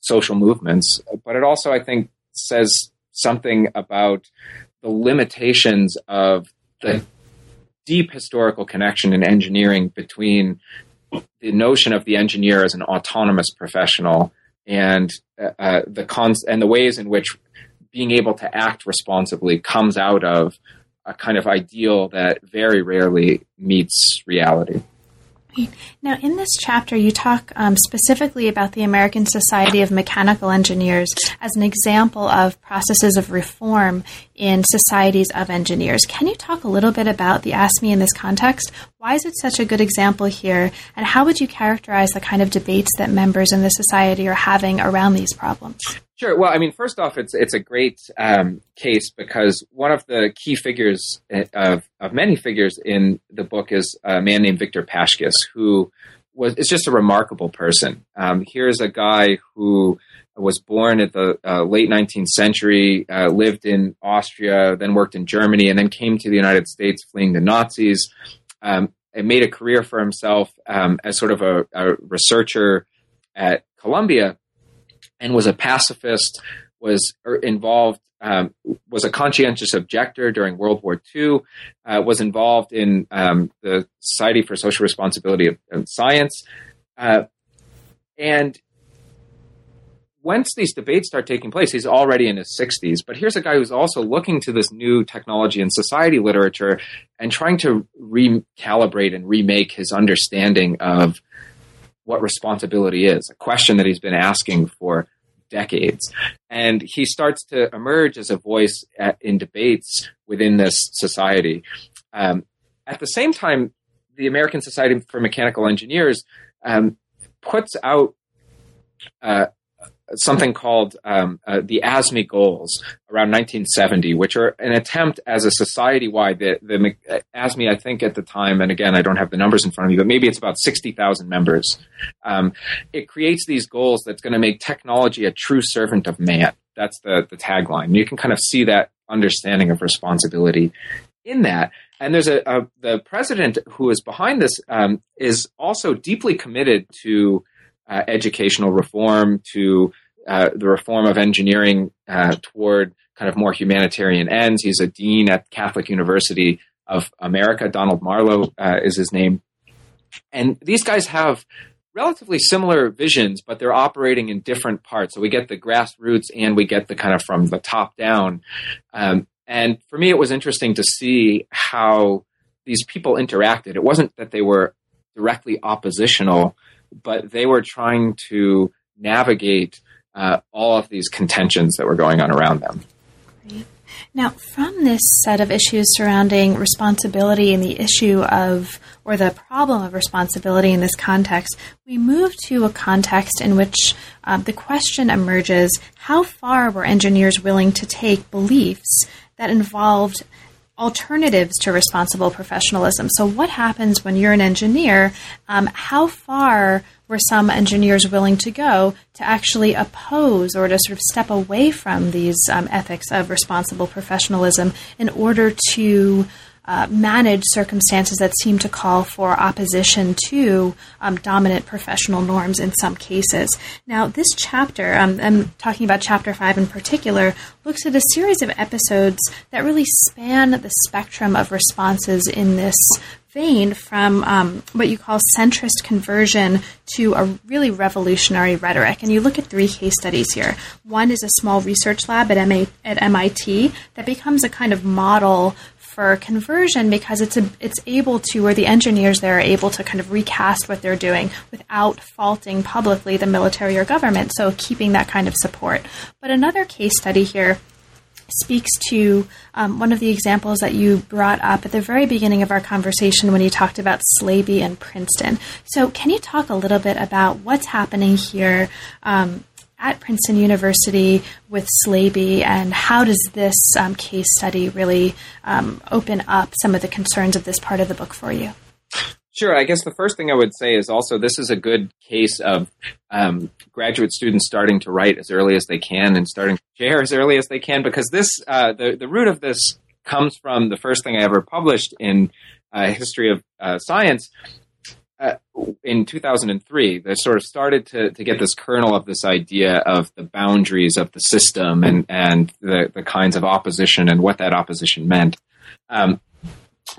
social movements, but it also, I think, says something about the limitations of the deep historical connection in engineering between the notion of the engineer as an autonomous professional and uh, uh the cons- and the ways in which being able to act responsibly comes out of a kind of ideal that very rarely meets reality. Now, in this chapter, you talk um, specifically about the American Society of Mechanical Engineers as an example of processes of reform in societies of engineers. Can you talk a little bit about the ASME in this context? Why is it such a good example here? And how would you characterize the kind of debates that members in the society are having around these problems? Sure. Well, I mean, first off, it's it's a great um, case because one of the key figures uh, of of many figures in the book is a man named Victor Paschkis, who was is just a remarkable person. Um, here's a guy who was born at the uh, late 19th century, uh, lived in Austria, then worked in Germany, and then came to the United States fleeing the Nazis. Um, and made a career for himself um, as sort of a, a researcher at Columbia and was a pacifist, was er, involved, um, was a conscientious objector during World War II, uh, was involved in um, the Society for Social Responsibility of Science. Uh, and once these debates start taking place, he's already in his 60s. But here's a guy who's also looking to this new technology and society literature and trying to recalibrate and remake his understanding of what responsibility is, a question that he's been asking for decades. And he starts to emerge as a voice at, in debates within this society. Um, at the same time, the American Society for Mechanical Engineers um, puts out uh, something called um, uh, the ASME goals around 1970, which are an attempt as a society wide. The, the uh, ASME, I think at the time, and again, I don't have the numbers in front of me, but maybe it's about 60,000 members. Um, it creates these goals that's going to make technology a true servant of man. That's the, the tagline. You can kind of see that understanding of responsibility in that. And there's a, a the president who is behind this um, is also deeply committed to uh, educational reform to uh, the reform of engineering uh, toward kind of more humanitarian ends. He's a dean at Catholic University of America. Donald Marlowe uh, is his name. And these guys have relatively similar visions, but they're operating in different parts. So we get the grassroots and we get the kind of from the top down. Um, and for me, it was interesting to see how these people interacted. It wasn't that they were directly oppositional, but they were trying to navigate uh, all of these contentions that were going on around them. Now, from this set of issues surrounding responsibility and the issue of, or the problem of responsibility in this context, we move to a context in which uh, the question emerges how far were engineers willing to take beliefs that involved alternatives to responsible professionalism. So, what happens when you're an engineer? Um, how far were some engineers willing to go to actually oppose or to sort of step away from these um, ethics of responsible professionalism in order to uh, manage circumstances that seem to call for opposition to um, dominant professional norms in some cases. Now, this chapter, um, I'm talking about chapter five in particular, looks at a series of episodes that really span the spectrum of responses in this vein from um, what you call centrist conversion to a really revolutionary rhetoric. And you look at three case studies here. One is a small research lab at, MA, at MIT that becomes a kind of model for conversion because it's a, it's able to, or the engineers there are able to kind of recast what they're doing without faulting publicly the military or government. So keeping that kind of support. But another case study here speaks to um, one of the examples that you brought up at the very beginning of our conversation when you talked about Slaby and Princeton. So, can you talk a little bit about what's happening here um, at Princeton University with Slaby, and how does this um, case study really um, open up some of the concerns of this part of the book for you? Sure. I guess the first thing I would say is also this is a good case of um, graduate students starting to write as early as they can and starting to share as early as they can because this uh, the the root of this comes from the first thing I ever published in uh, history of uh, science. Uh, in 2003, that sort of started to, to get this kernel of this idea of the boundaries of the system and, and the, the kinds of opposition and what that opposition meant. Um,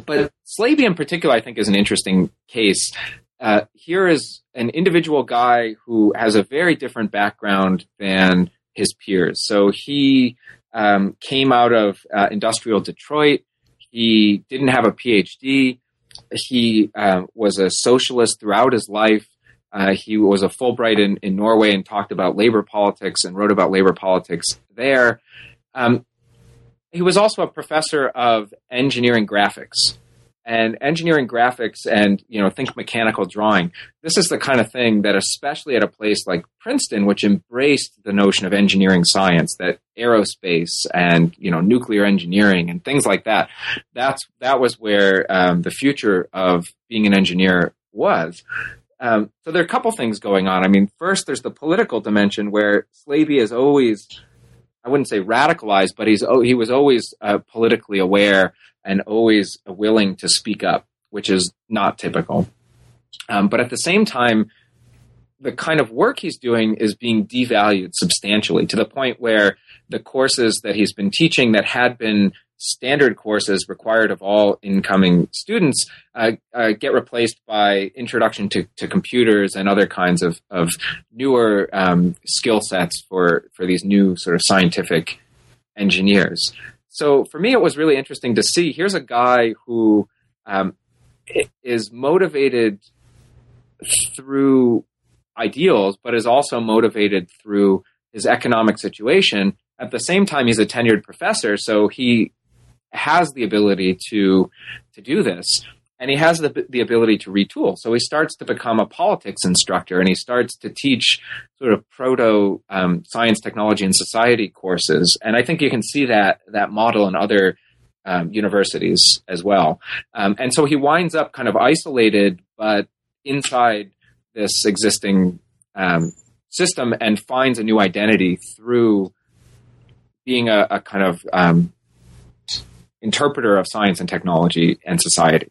but Slaby in particular, I think, is an interesting case. Uh, here is an individual guy who has a very different background than his peers. So he um, came out of uh, industrial Detroit. He didn't have a PhD. He uh, was a socialist throughout his life. Uh, he was a Fulbright in, in Norway and talked about labor politics and wrote about labor politics there. Um, he was also a professor of engineering graphics and engineering graphics and you know think mechanical drawing this is the kind of thing that especially at a place like princeton which embraced the notion of engineering science that aerospace and you know nuclear engineering and things like that that's that was where um, the future of being an engineer was. Um, so there are a couple things going on. I mean first there's the political dimension where slaby is always I wouldn't say radicalized, but he's he was always uh, politically aware and always willing to speak up, which is not typical. Um, but at the same time, the kind of work he's doing is being devalued substantially to the point where the courses that he's been teaching that had been standard courses required of all incoming students uh, uh, get replaced by introduction to, to computers and other kinds of, of newer um, skill sets for, for these new sort of scientific engineers. So for me, it was really interesting to see here's a guy who um, is motivated through ideals, but is also motivated through his economic situation. At the same time, he's a tenured professor, so he has the ability to to do this and he has the, the ability to retool. So he starts to become a politics instructor and he starts to teach sort of proto um, science, technology, and society courses. And I think you can see that that model in other um, universities as well. Um, and so he winds up kind of isolated, but inside this existing um, system and finds a new identity through being a, a kind of um, interpreter of science and technology and society.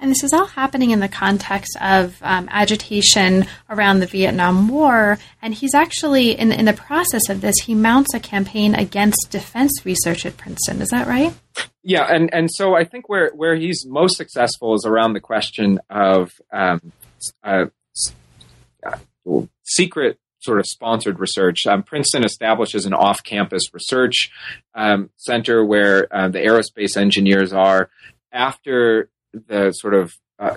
And this is all happening in the context of um, agitation around the Vietnam War. And he's actually, in, in the process of this, he mounts a campaign against defense research at Princeton. Is that right? Yeah, and, and so I think where, where he's most successful is around the question of um, uh, uh, secret sort of sponsored research. Um, Princeton establishes an off campus research um, center where uh, the aerospace engineers are. After the sort of uh,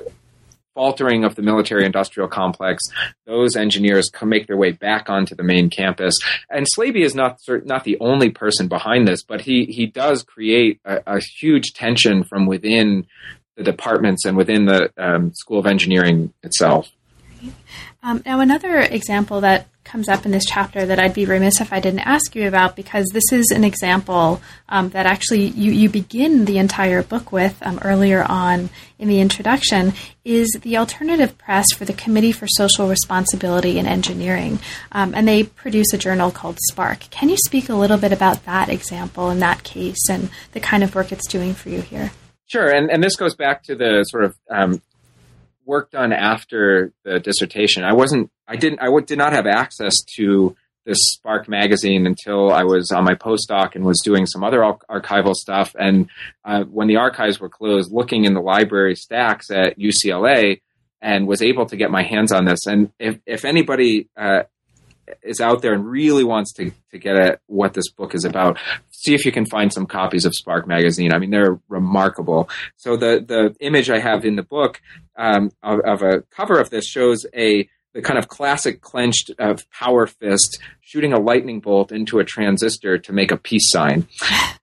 faltering of the military industrial complex, those engineers come make their way back onto the main campus. And Slaby is not not the only person behind this, but he he does create a, a huge tension from within the departments and within the um, School of Engineering itself. Um, now, another example that comes up in this chapter that I'd be remiss if I didn't ask you about because this is an example um, that actually you, you begin the entire book with um, earlier on in the introduction is the alternative press for the Committee for Social Responsibility in Engineering. Um, and they produce a journal called Spark. Can you speak a little bit about that example and that case and the kind of work it's doing for you here? Sure, and, and this goes back to the sort of um, work done after the dissertation. I wasn't, I didn't, I did not have access to this Spark magazine until I was on my postdoc and was doing some other archival stuff. And uh, when the archives were closed, looking in the library stacks at UCLA, and was able to get my hands on this. And if if anybody uh, is out there and really wants to, to get at what this book is about, see if you can find some copies of Spark magazine. I mean, they're remarkable. So the, the image I have in the book um, of, of, a cover of this shows a the kind of classic clenched uh, power fist shooting a lightning bolt into a transistor to make a peace sign.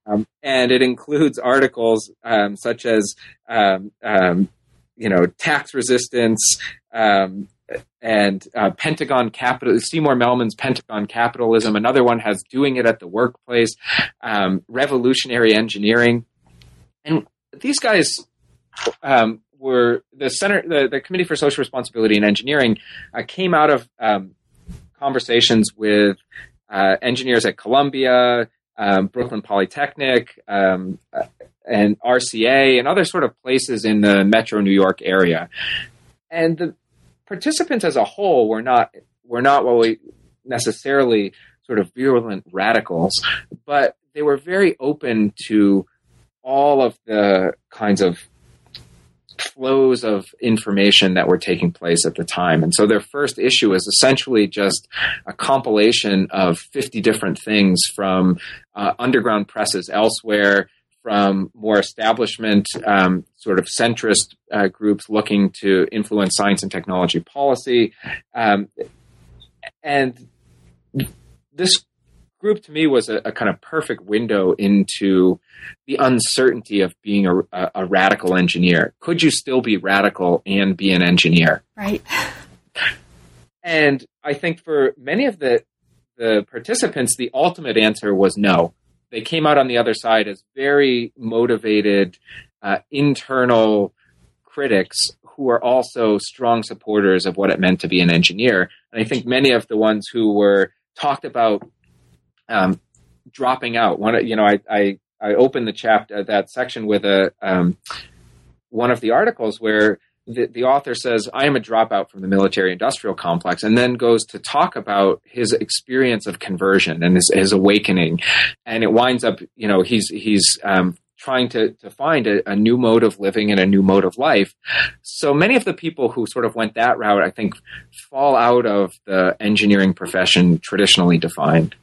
Um, and it includes articles um, such as, um, um, you know, tax resistance, um, and uh, Pentagon Capital, Seymour Melman's Pentagon Capitalism. Another one has Doing It at the Workplace, um, Revolutionary Engineering. And these guys um, were the center, the, the Committee for Social Responsibility in Engineering uh, came out of um, conversations with uh, engineers at Columbia, um, Brooklyn Polytechnic, um, uh, and RCA, and other sort of places in the metro New York area. And the, participants as a whole were not were not what we necessarily sort of virulent radicals, but they were very open to all of the kinds of flows of information that were taking place at the time. And so their first issue is essentially just a compilation of 50 different things from uh, underground presses elsewhere from more establishment um, sort of centrist uh, groups looking to influence science and technology policy. Um, and this group to me was a, a, kind of perfect window into the uncertainty of being a, a, a, radical engineer. Could you still be radical and be an engineer? Right. And I think for many of the the participants, the ultimate answer was no they came out on the other side as very motivated uh, internal critics who are also strong supporters of what it meant to be an engineer. And I think many of the ones who were talked about um, dropping out. One, you know, I I, I opened the chapter that section with a um, one of the articles where the, the author says, I am a dropout from the military industrial complex, and then goes to talk about his experience of conversion and his, his awakening. And it winds up, you know, he's, he's, um, trying to, to find a, a, new mode of living and a new mode of life. So many of the people who sort of went that route, I think, fall out of the engineering profession traditionally defined.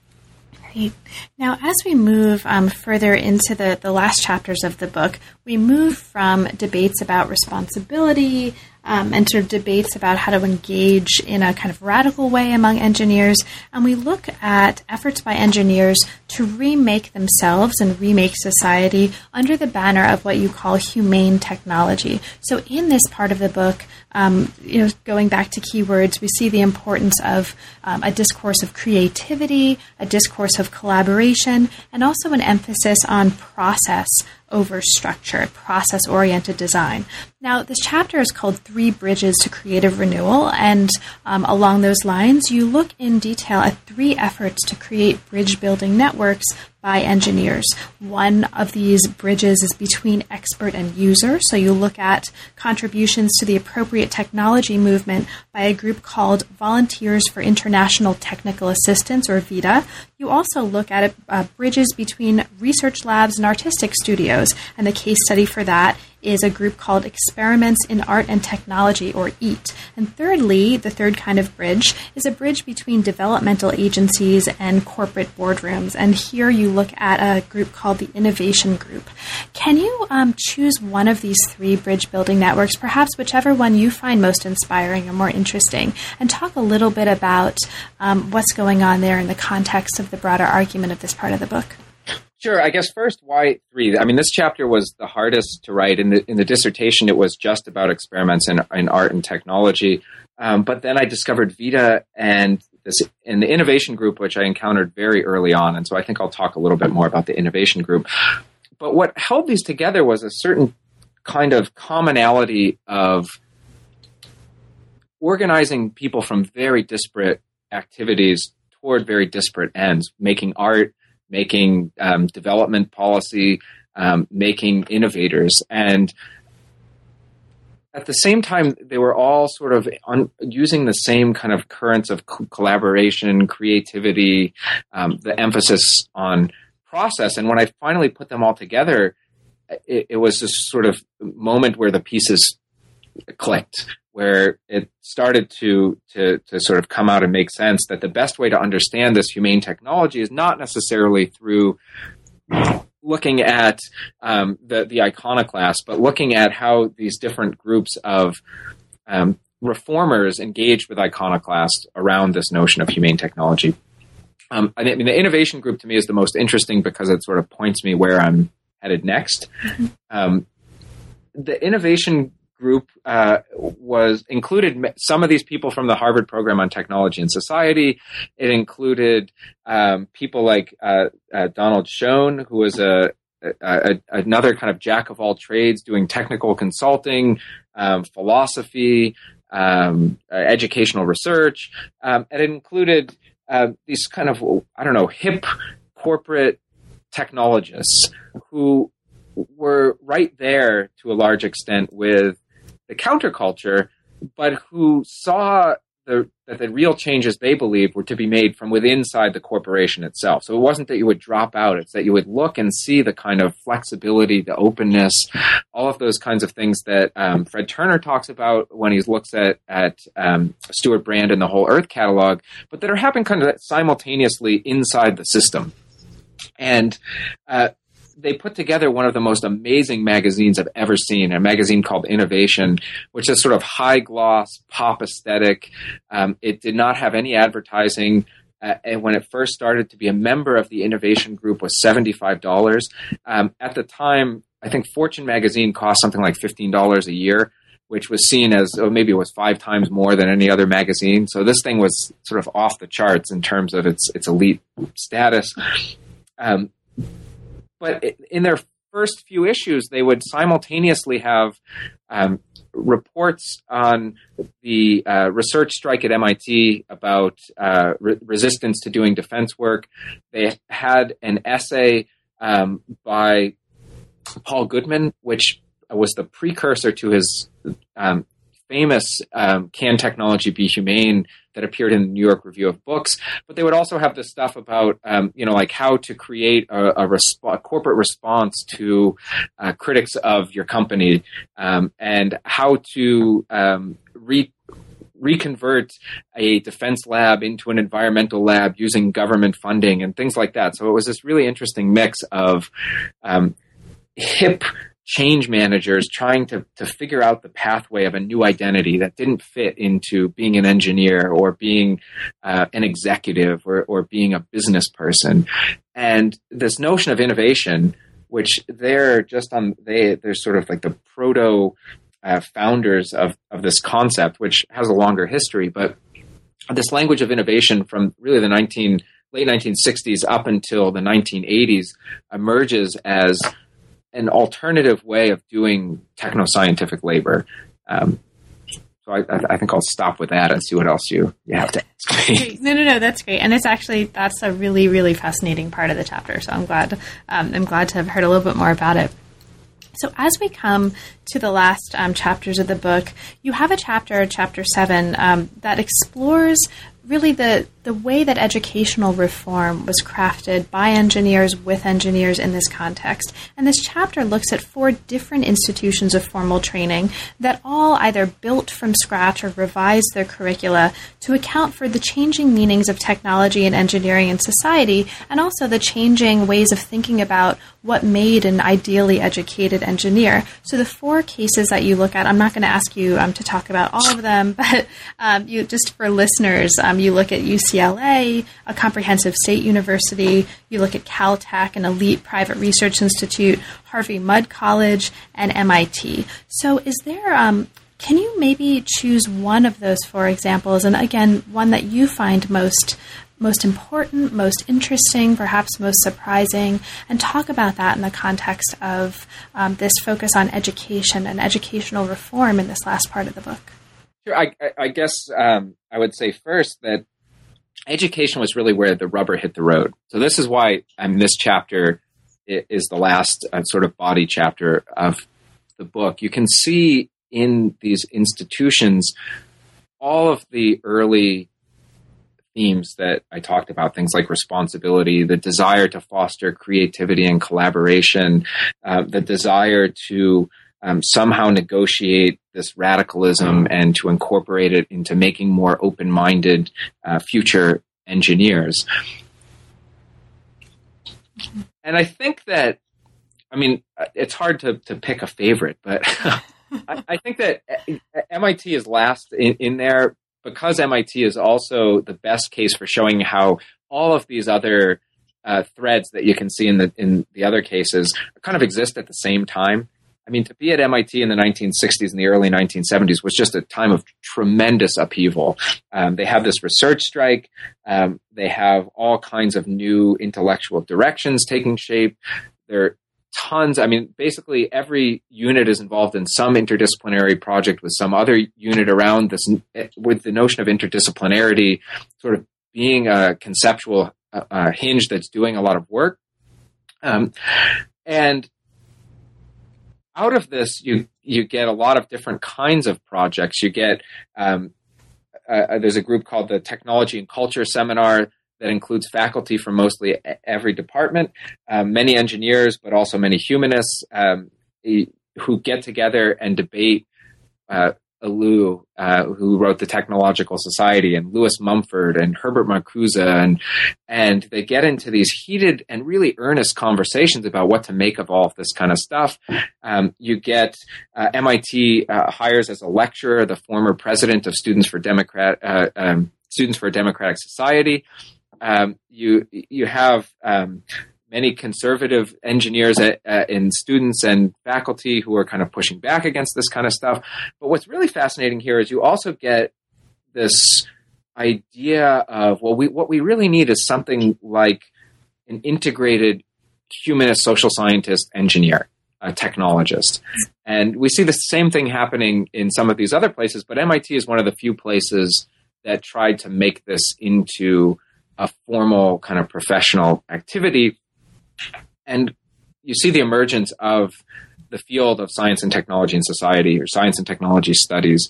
Great. Now, as we move um, further into the, the last chapters of the book, we move from debates about responsibility um, and sort of debates about how to engage in a kind of radical way among engineers. And we look at efforts by engineers to remake themselves and remake society under the banner of what you call humane technology. So, in this part of the book, um, you know, going back to keywords, we see the importance of um, a discourse of creativity, a discourse of collaboration, and also an emphasis on process over structure, process oriented design. Now, this chapter is called Three Bridges to Creative Renewal, and um, along those lines, you look in detail at three efforts to create bridge building networks by engineers. One of these bridges is between expert and user. So you look at contributions to the appropriate technology movement by a group called Volunteers for International Technical Assistance, or VITA. You also look at uh, bridges between research labs and artistic studios. And the case study for that is a group called Experiments in Art and Technology, or EAT. And thirdly, the third kind of bridge is a bridge between developmental agencies and corporate boardrooms. And here you look at a group called the Innovation Group. Can you um, choose one of these three bridge building networks, perhaps whichever one you find most inspiring or more interesting, and talk a little bit about um, what's going on there in the context of the broader argument of this part of the book? Sure. I guess first, why three? I mean, this chapter was the hardest to write. In the in the dissertation, it was just about experiments in, in art and technology. Um, but then I discovered Vita and this in the innovation group, which I encountered very early on. And so I think I'll talk a little bit more about the innovation group. But what held these together was a certain kind of commonality of organizing people from very disparate activities toward very disparate ends, making art making um, development policy, um, making innovators. And at the same time, they were all sort of un- using the same kind of currents of co- collaboration, creativity, um, the emphasis on process. And when I finally put them all together, it, it was this sort of moment where the pieces clicked where it started to, to, to sort of come out and make sense that the best way to understand this humane technology is not necessarily through looking at um, the, the iconoclast, but looking at how these different groups of um, reformers engaged with iconoclast around this notion of humane technology. Um, I mean, the innovation group to me is the most interesting because it sort of points me where I'm headed next. Mm-hmm. Um, the innovation group uh, was included some of these people from the Harvard program on technology and society. It included um, people like uh, uh, Donald Schoen, who was a, a, a, another kind of jack of all trades, doing technical consulting, um, philosophy, um, uh, educational research, um, and it included uh, these kind of I don't know hip corporate technologists who were right there to a large extent with the counterculture, but who saw that the real changes they believed were to be made from within inside the corporation itself. So it wasn't that you would drop out; it's that you would look and see the kind of flexibility, the openness, all of those kinds of things that um, Fred Turner talks about when he looks at at um, Stewart Brand and the whole Earth catalog, but that are happening kind of simultaneously inside the system. And uh, they put together one of the most amazing magazines I've ever seen, a magazine called Innovation, which is sort of high gloss, pop aesthetic. Um, it did not have any advertising. Uh, and when it first started to be a member of the innovation group was $75 um, at the time i think fortune magazine cost something like $15 a year which was seen as oh, maybe it was five times more than any other magazine so this thing was sort of off the charts in terms of its its elite status um, but in their first few issues, they would simultaneously have um, reports on the uh, research strike at MIT about uh, re- resistance to doing defense work. They had an essay um, by Paul Goodman, which was the precursor to his um, famous um, Can Technology Be Humane that appeared in the New York Review of Books. But they would also have this stuff about, um, you know, like how to create a, a, resp- a corporate response to uh, critics of your company um, and how to um, re- reconvert a defense lab into an environmental lab using government funding and things like that. So it was this really interesting mix of um, hip change managers trying to, to figure out the pathway of a new identity that didn't fit into being an engineer or being uh, an executive or, or being a business person. And this notion of innovation, which they're just on, they, they're sort of like the proto uh, founders of, of this concept, which has a longer history, but this language of innovation from really the 19, late 1960s up until the 1980s emerges as an alternative way of doing techno scientific labor. Um, so I, I, think I'll stop with that and see what else you, you have to ask me. No, no, no, that's great, and it's actually that's a really, really fascinating part of the chapter. So I'm glad um, I'm glad to have heard a little bit more about it. So, as we come to the last um, chapters of the book, you have a chapter, chapter seven, um, that explores really the, the way that educational reform was crafted by engineers with engineers in this context. And this chapter looks at four different institutions of formal training that all either built from scratch or revised their curricula to account for the changing meanings of technology and engineering in society, and also the changing ways of thinking about what made an ideally educated engineer. So the four cases that you look at, I'm not going to ask you um, to talk about all of them, but um, you just for listeners, um, you look at UCLA, a comprehensive state university. You look at Caltech, an elite private research institute, Harvey Mudd College, and MIT. So is there um, can you maybe choose one of those four examples, and again, one that you find most most important, most interesting, perhaps most surprising, and talk about that in the context of um, this focus on education and educational reform in this last part of the book. Sure. I, I guess um, I would say first that education was really where the rubber hit the road. So this is why um, this chapter is the last uh, sort of body chapter of the book. You can see in these institutions all of the early themes that I talked about, things like responsibility, the desire to foster creativity and collaboration, uh, the desire to um, somehow negotiate this radicalism and to incorporate it into making more open minded uh, future engineers. And I think that, I mean, it's hard to, to pick a favorite, but I, I, think that MIT is last in, in there because MIT is also the best case for showing how all of these other uh, threads that you can see in the in the other cases kind of exist at the same time. I mean, to be at MIT in the 1960s and the early 1970s was just a time of tremendous upheaval. Um, they have this research strike. Um, they have all kinds of new intellectual directions taking shape. There are tons. I mean, basically every unit is involved in some interdisciplinary project with some other unit around this, with the notion of interdisciplinarity sort of being a conceptual uh, hinge that's doing a lot of work. Um, and out of this, you you get a lot of different kinds of projects. You get um, uh, there's a group called the Technology and Culture Seminar that includes faculty from mostly every department, um, many engineers, but also many humanists um, who get together and debate. Uh, Ellul, uh, who wrote the Technological Society, and Lewis Mumford and Herbert Marcuse, and and they get into these heated and really earnest conversations about what to make of all of this kind of stuff. Um, you get uh, MIT uh, hires as a lecturer the former president of Students for Democrat uh, um, Students for a Democratic Society um, you you have um, many conservative engineers at, uh, and students and faculty who are kind of pushing back against this kind of stuff. But what's really fascinating here is you also get this idea of well, we what we really need is something like an integrated humanist, social scientist, engineer. A technologist. And we see the same thing happening in some of these other places, but MIT is one of the few places that tried to make this into a formal kind of professional activity. And you see the emergence of the field of science and technology and society or science and technology studies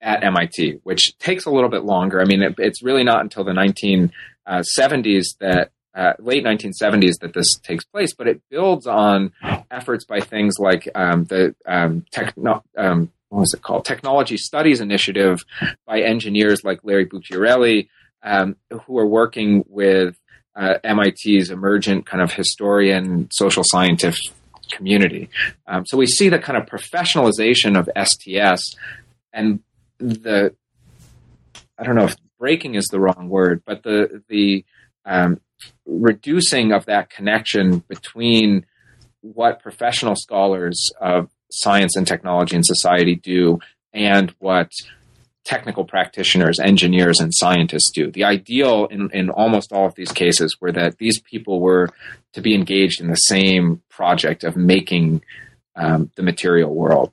at MIT, which takes a little bit longer. I mean, it, it's really not until the 1970s that uh, late 1970s that this takes place, but it builds on efforts by things like um, the um, techno- um, what was it called? Technology Studies Initiative by engineers like Larry Bucciarelli, um, who are working with uh, MIT's emergent kind of historian, social scientific community. Um, so we see the kind of professionalization of STS and the, I don't know if breaking is the wrong word, but the, the um, reducing of that connection between what professional scholars of science and technology and society do and what technical practitioners, engineers, and scientists do. The ideal in, in almost all of these cases were that these people were to be engaged in the same project of making um, the material world.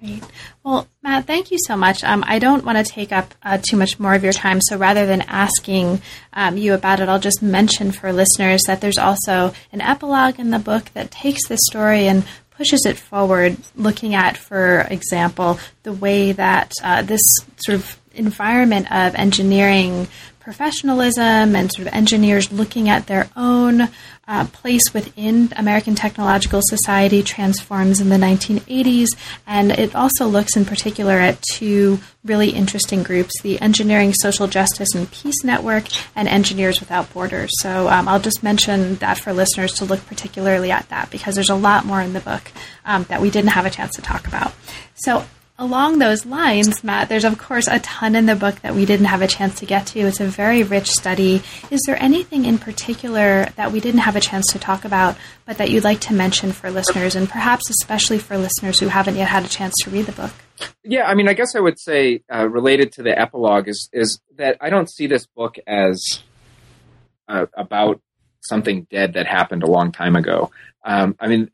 Great. Well, Matt, thank you so much. Um, I don't want to take up uh, too much more of your time, so rather than asking um, you about it, I'll just mention for listeners that there's also an epilogue in the book that takes this story and pushes it forward, looking at, for example, the way that uh, this sort of environment of engineering professionalism and sort of engineers looking at their own uh, place within American technological society transforms in the 1980s. And it also looks in particular at two really interesting groups the Engineering Social Justice and Peace Network and Engineers Without Borders. So um, I'll just mention that for listeners to look particularly at that because there's a lot more in the book um, that we didn't have a chance to talk about. So along those lines, Matt, there's of course a ton in the book that we didn't have a chance to get to. It's a very rich study. Is there anything in particular that we didn't have a chance to talk about, but that you'd like to mention for listeners, and perhaps especially for listeners who haven't yet had a chance to read the book? Yeah, I mean, I guess I would say uh, related to the epilogue is is that I don't see this book as uh, about something dead that happened a long time ago. Um, I mean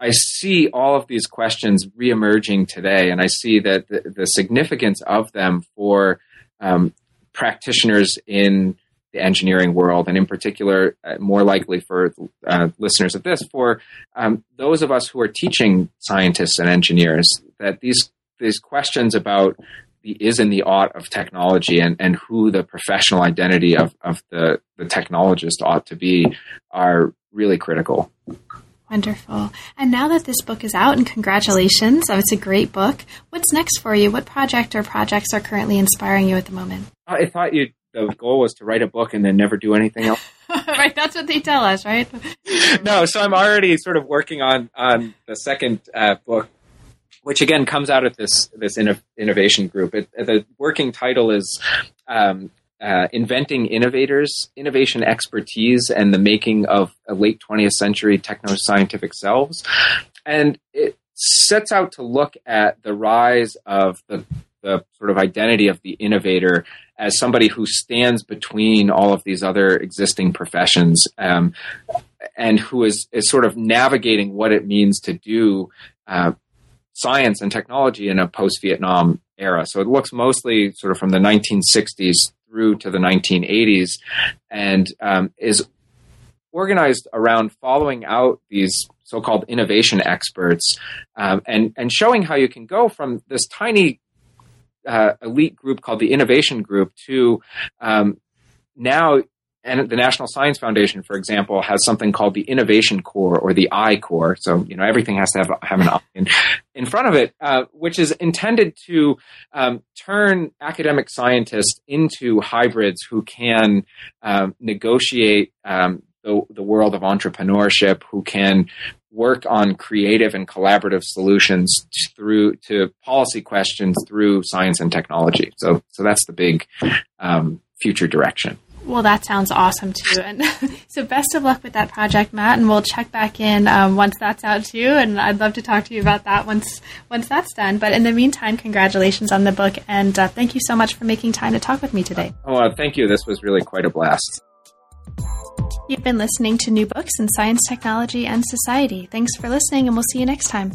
I see all of these questions reemerging today, and I see that the, the significance of them for um, practitioners in the engineering world, and in particular, uh, more likely for uh, listeners of this, for um, those of us who are teaching scientists and engineers, that these these questions about the is and the ought of technology and, and who the professional identity of, of the, the technologist ought to be are really critical. Wonderful. And now that this book is out, and congratulations, oh, it's a great book. What's next for you? What project or projects are currently inspiring you at the moment? I thought you the goal was to write a book and then never do anything else. right, that's what they tell us, right? no, so I'm already sort of working on on the second uh, book, which again comes out of this this innovation group. It, the working title is um, uh, inventing innovators, innovation expertise, and the making of a late 20th century techno scientific selves. And it sets out to look at the rise of the, the sort of identity of the innovator as somebody who stands between all of these other existing professions um, and who is, is sort of navigating what it means to do uh, science and technology in a post Vietnam era. So it looks mostly sort of from the 1960s through to the 1980s and um, is organized around following out these so-called innovation experts um, and and showing how you can go from this tiny uh, elite group called the innovation group to um, now and the National Science Foundation, for example, has something called the Innovation Corps or the I Corps. So you know everything has to have have an I in, in front of it, uh, which is intended to um, turn academic scientists into hybrids who can um, negotiate um, the, the world of entrepreneurship, who can work on creative and collaborative solutions through to policy questions through science and technology. So so that's the big um, future direction. Well, that sounds awesome too. And so, best of luck with that project, Matt. And we'll check back in um, once that's out too. And I'd love to talk to you about that once once that's done. But in the meantime, congratulations on the book, and uh, thank you so much for making time to talk with me today. Oh, uh, thank you. This was really quite a blast. You've been listening to New Books in Science, Technology, and Society. Thanks for listening, and we'll see you next time.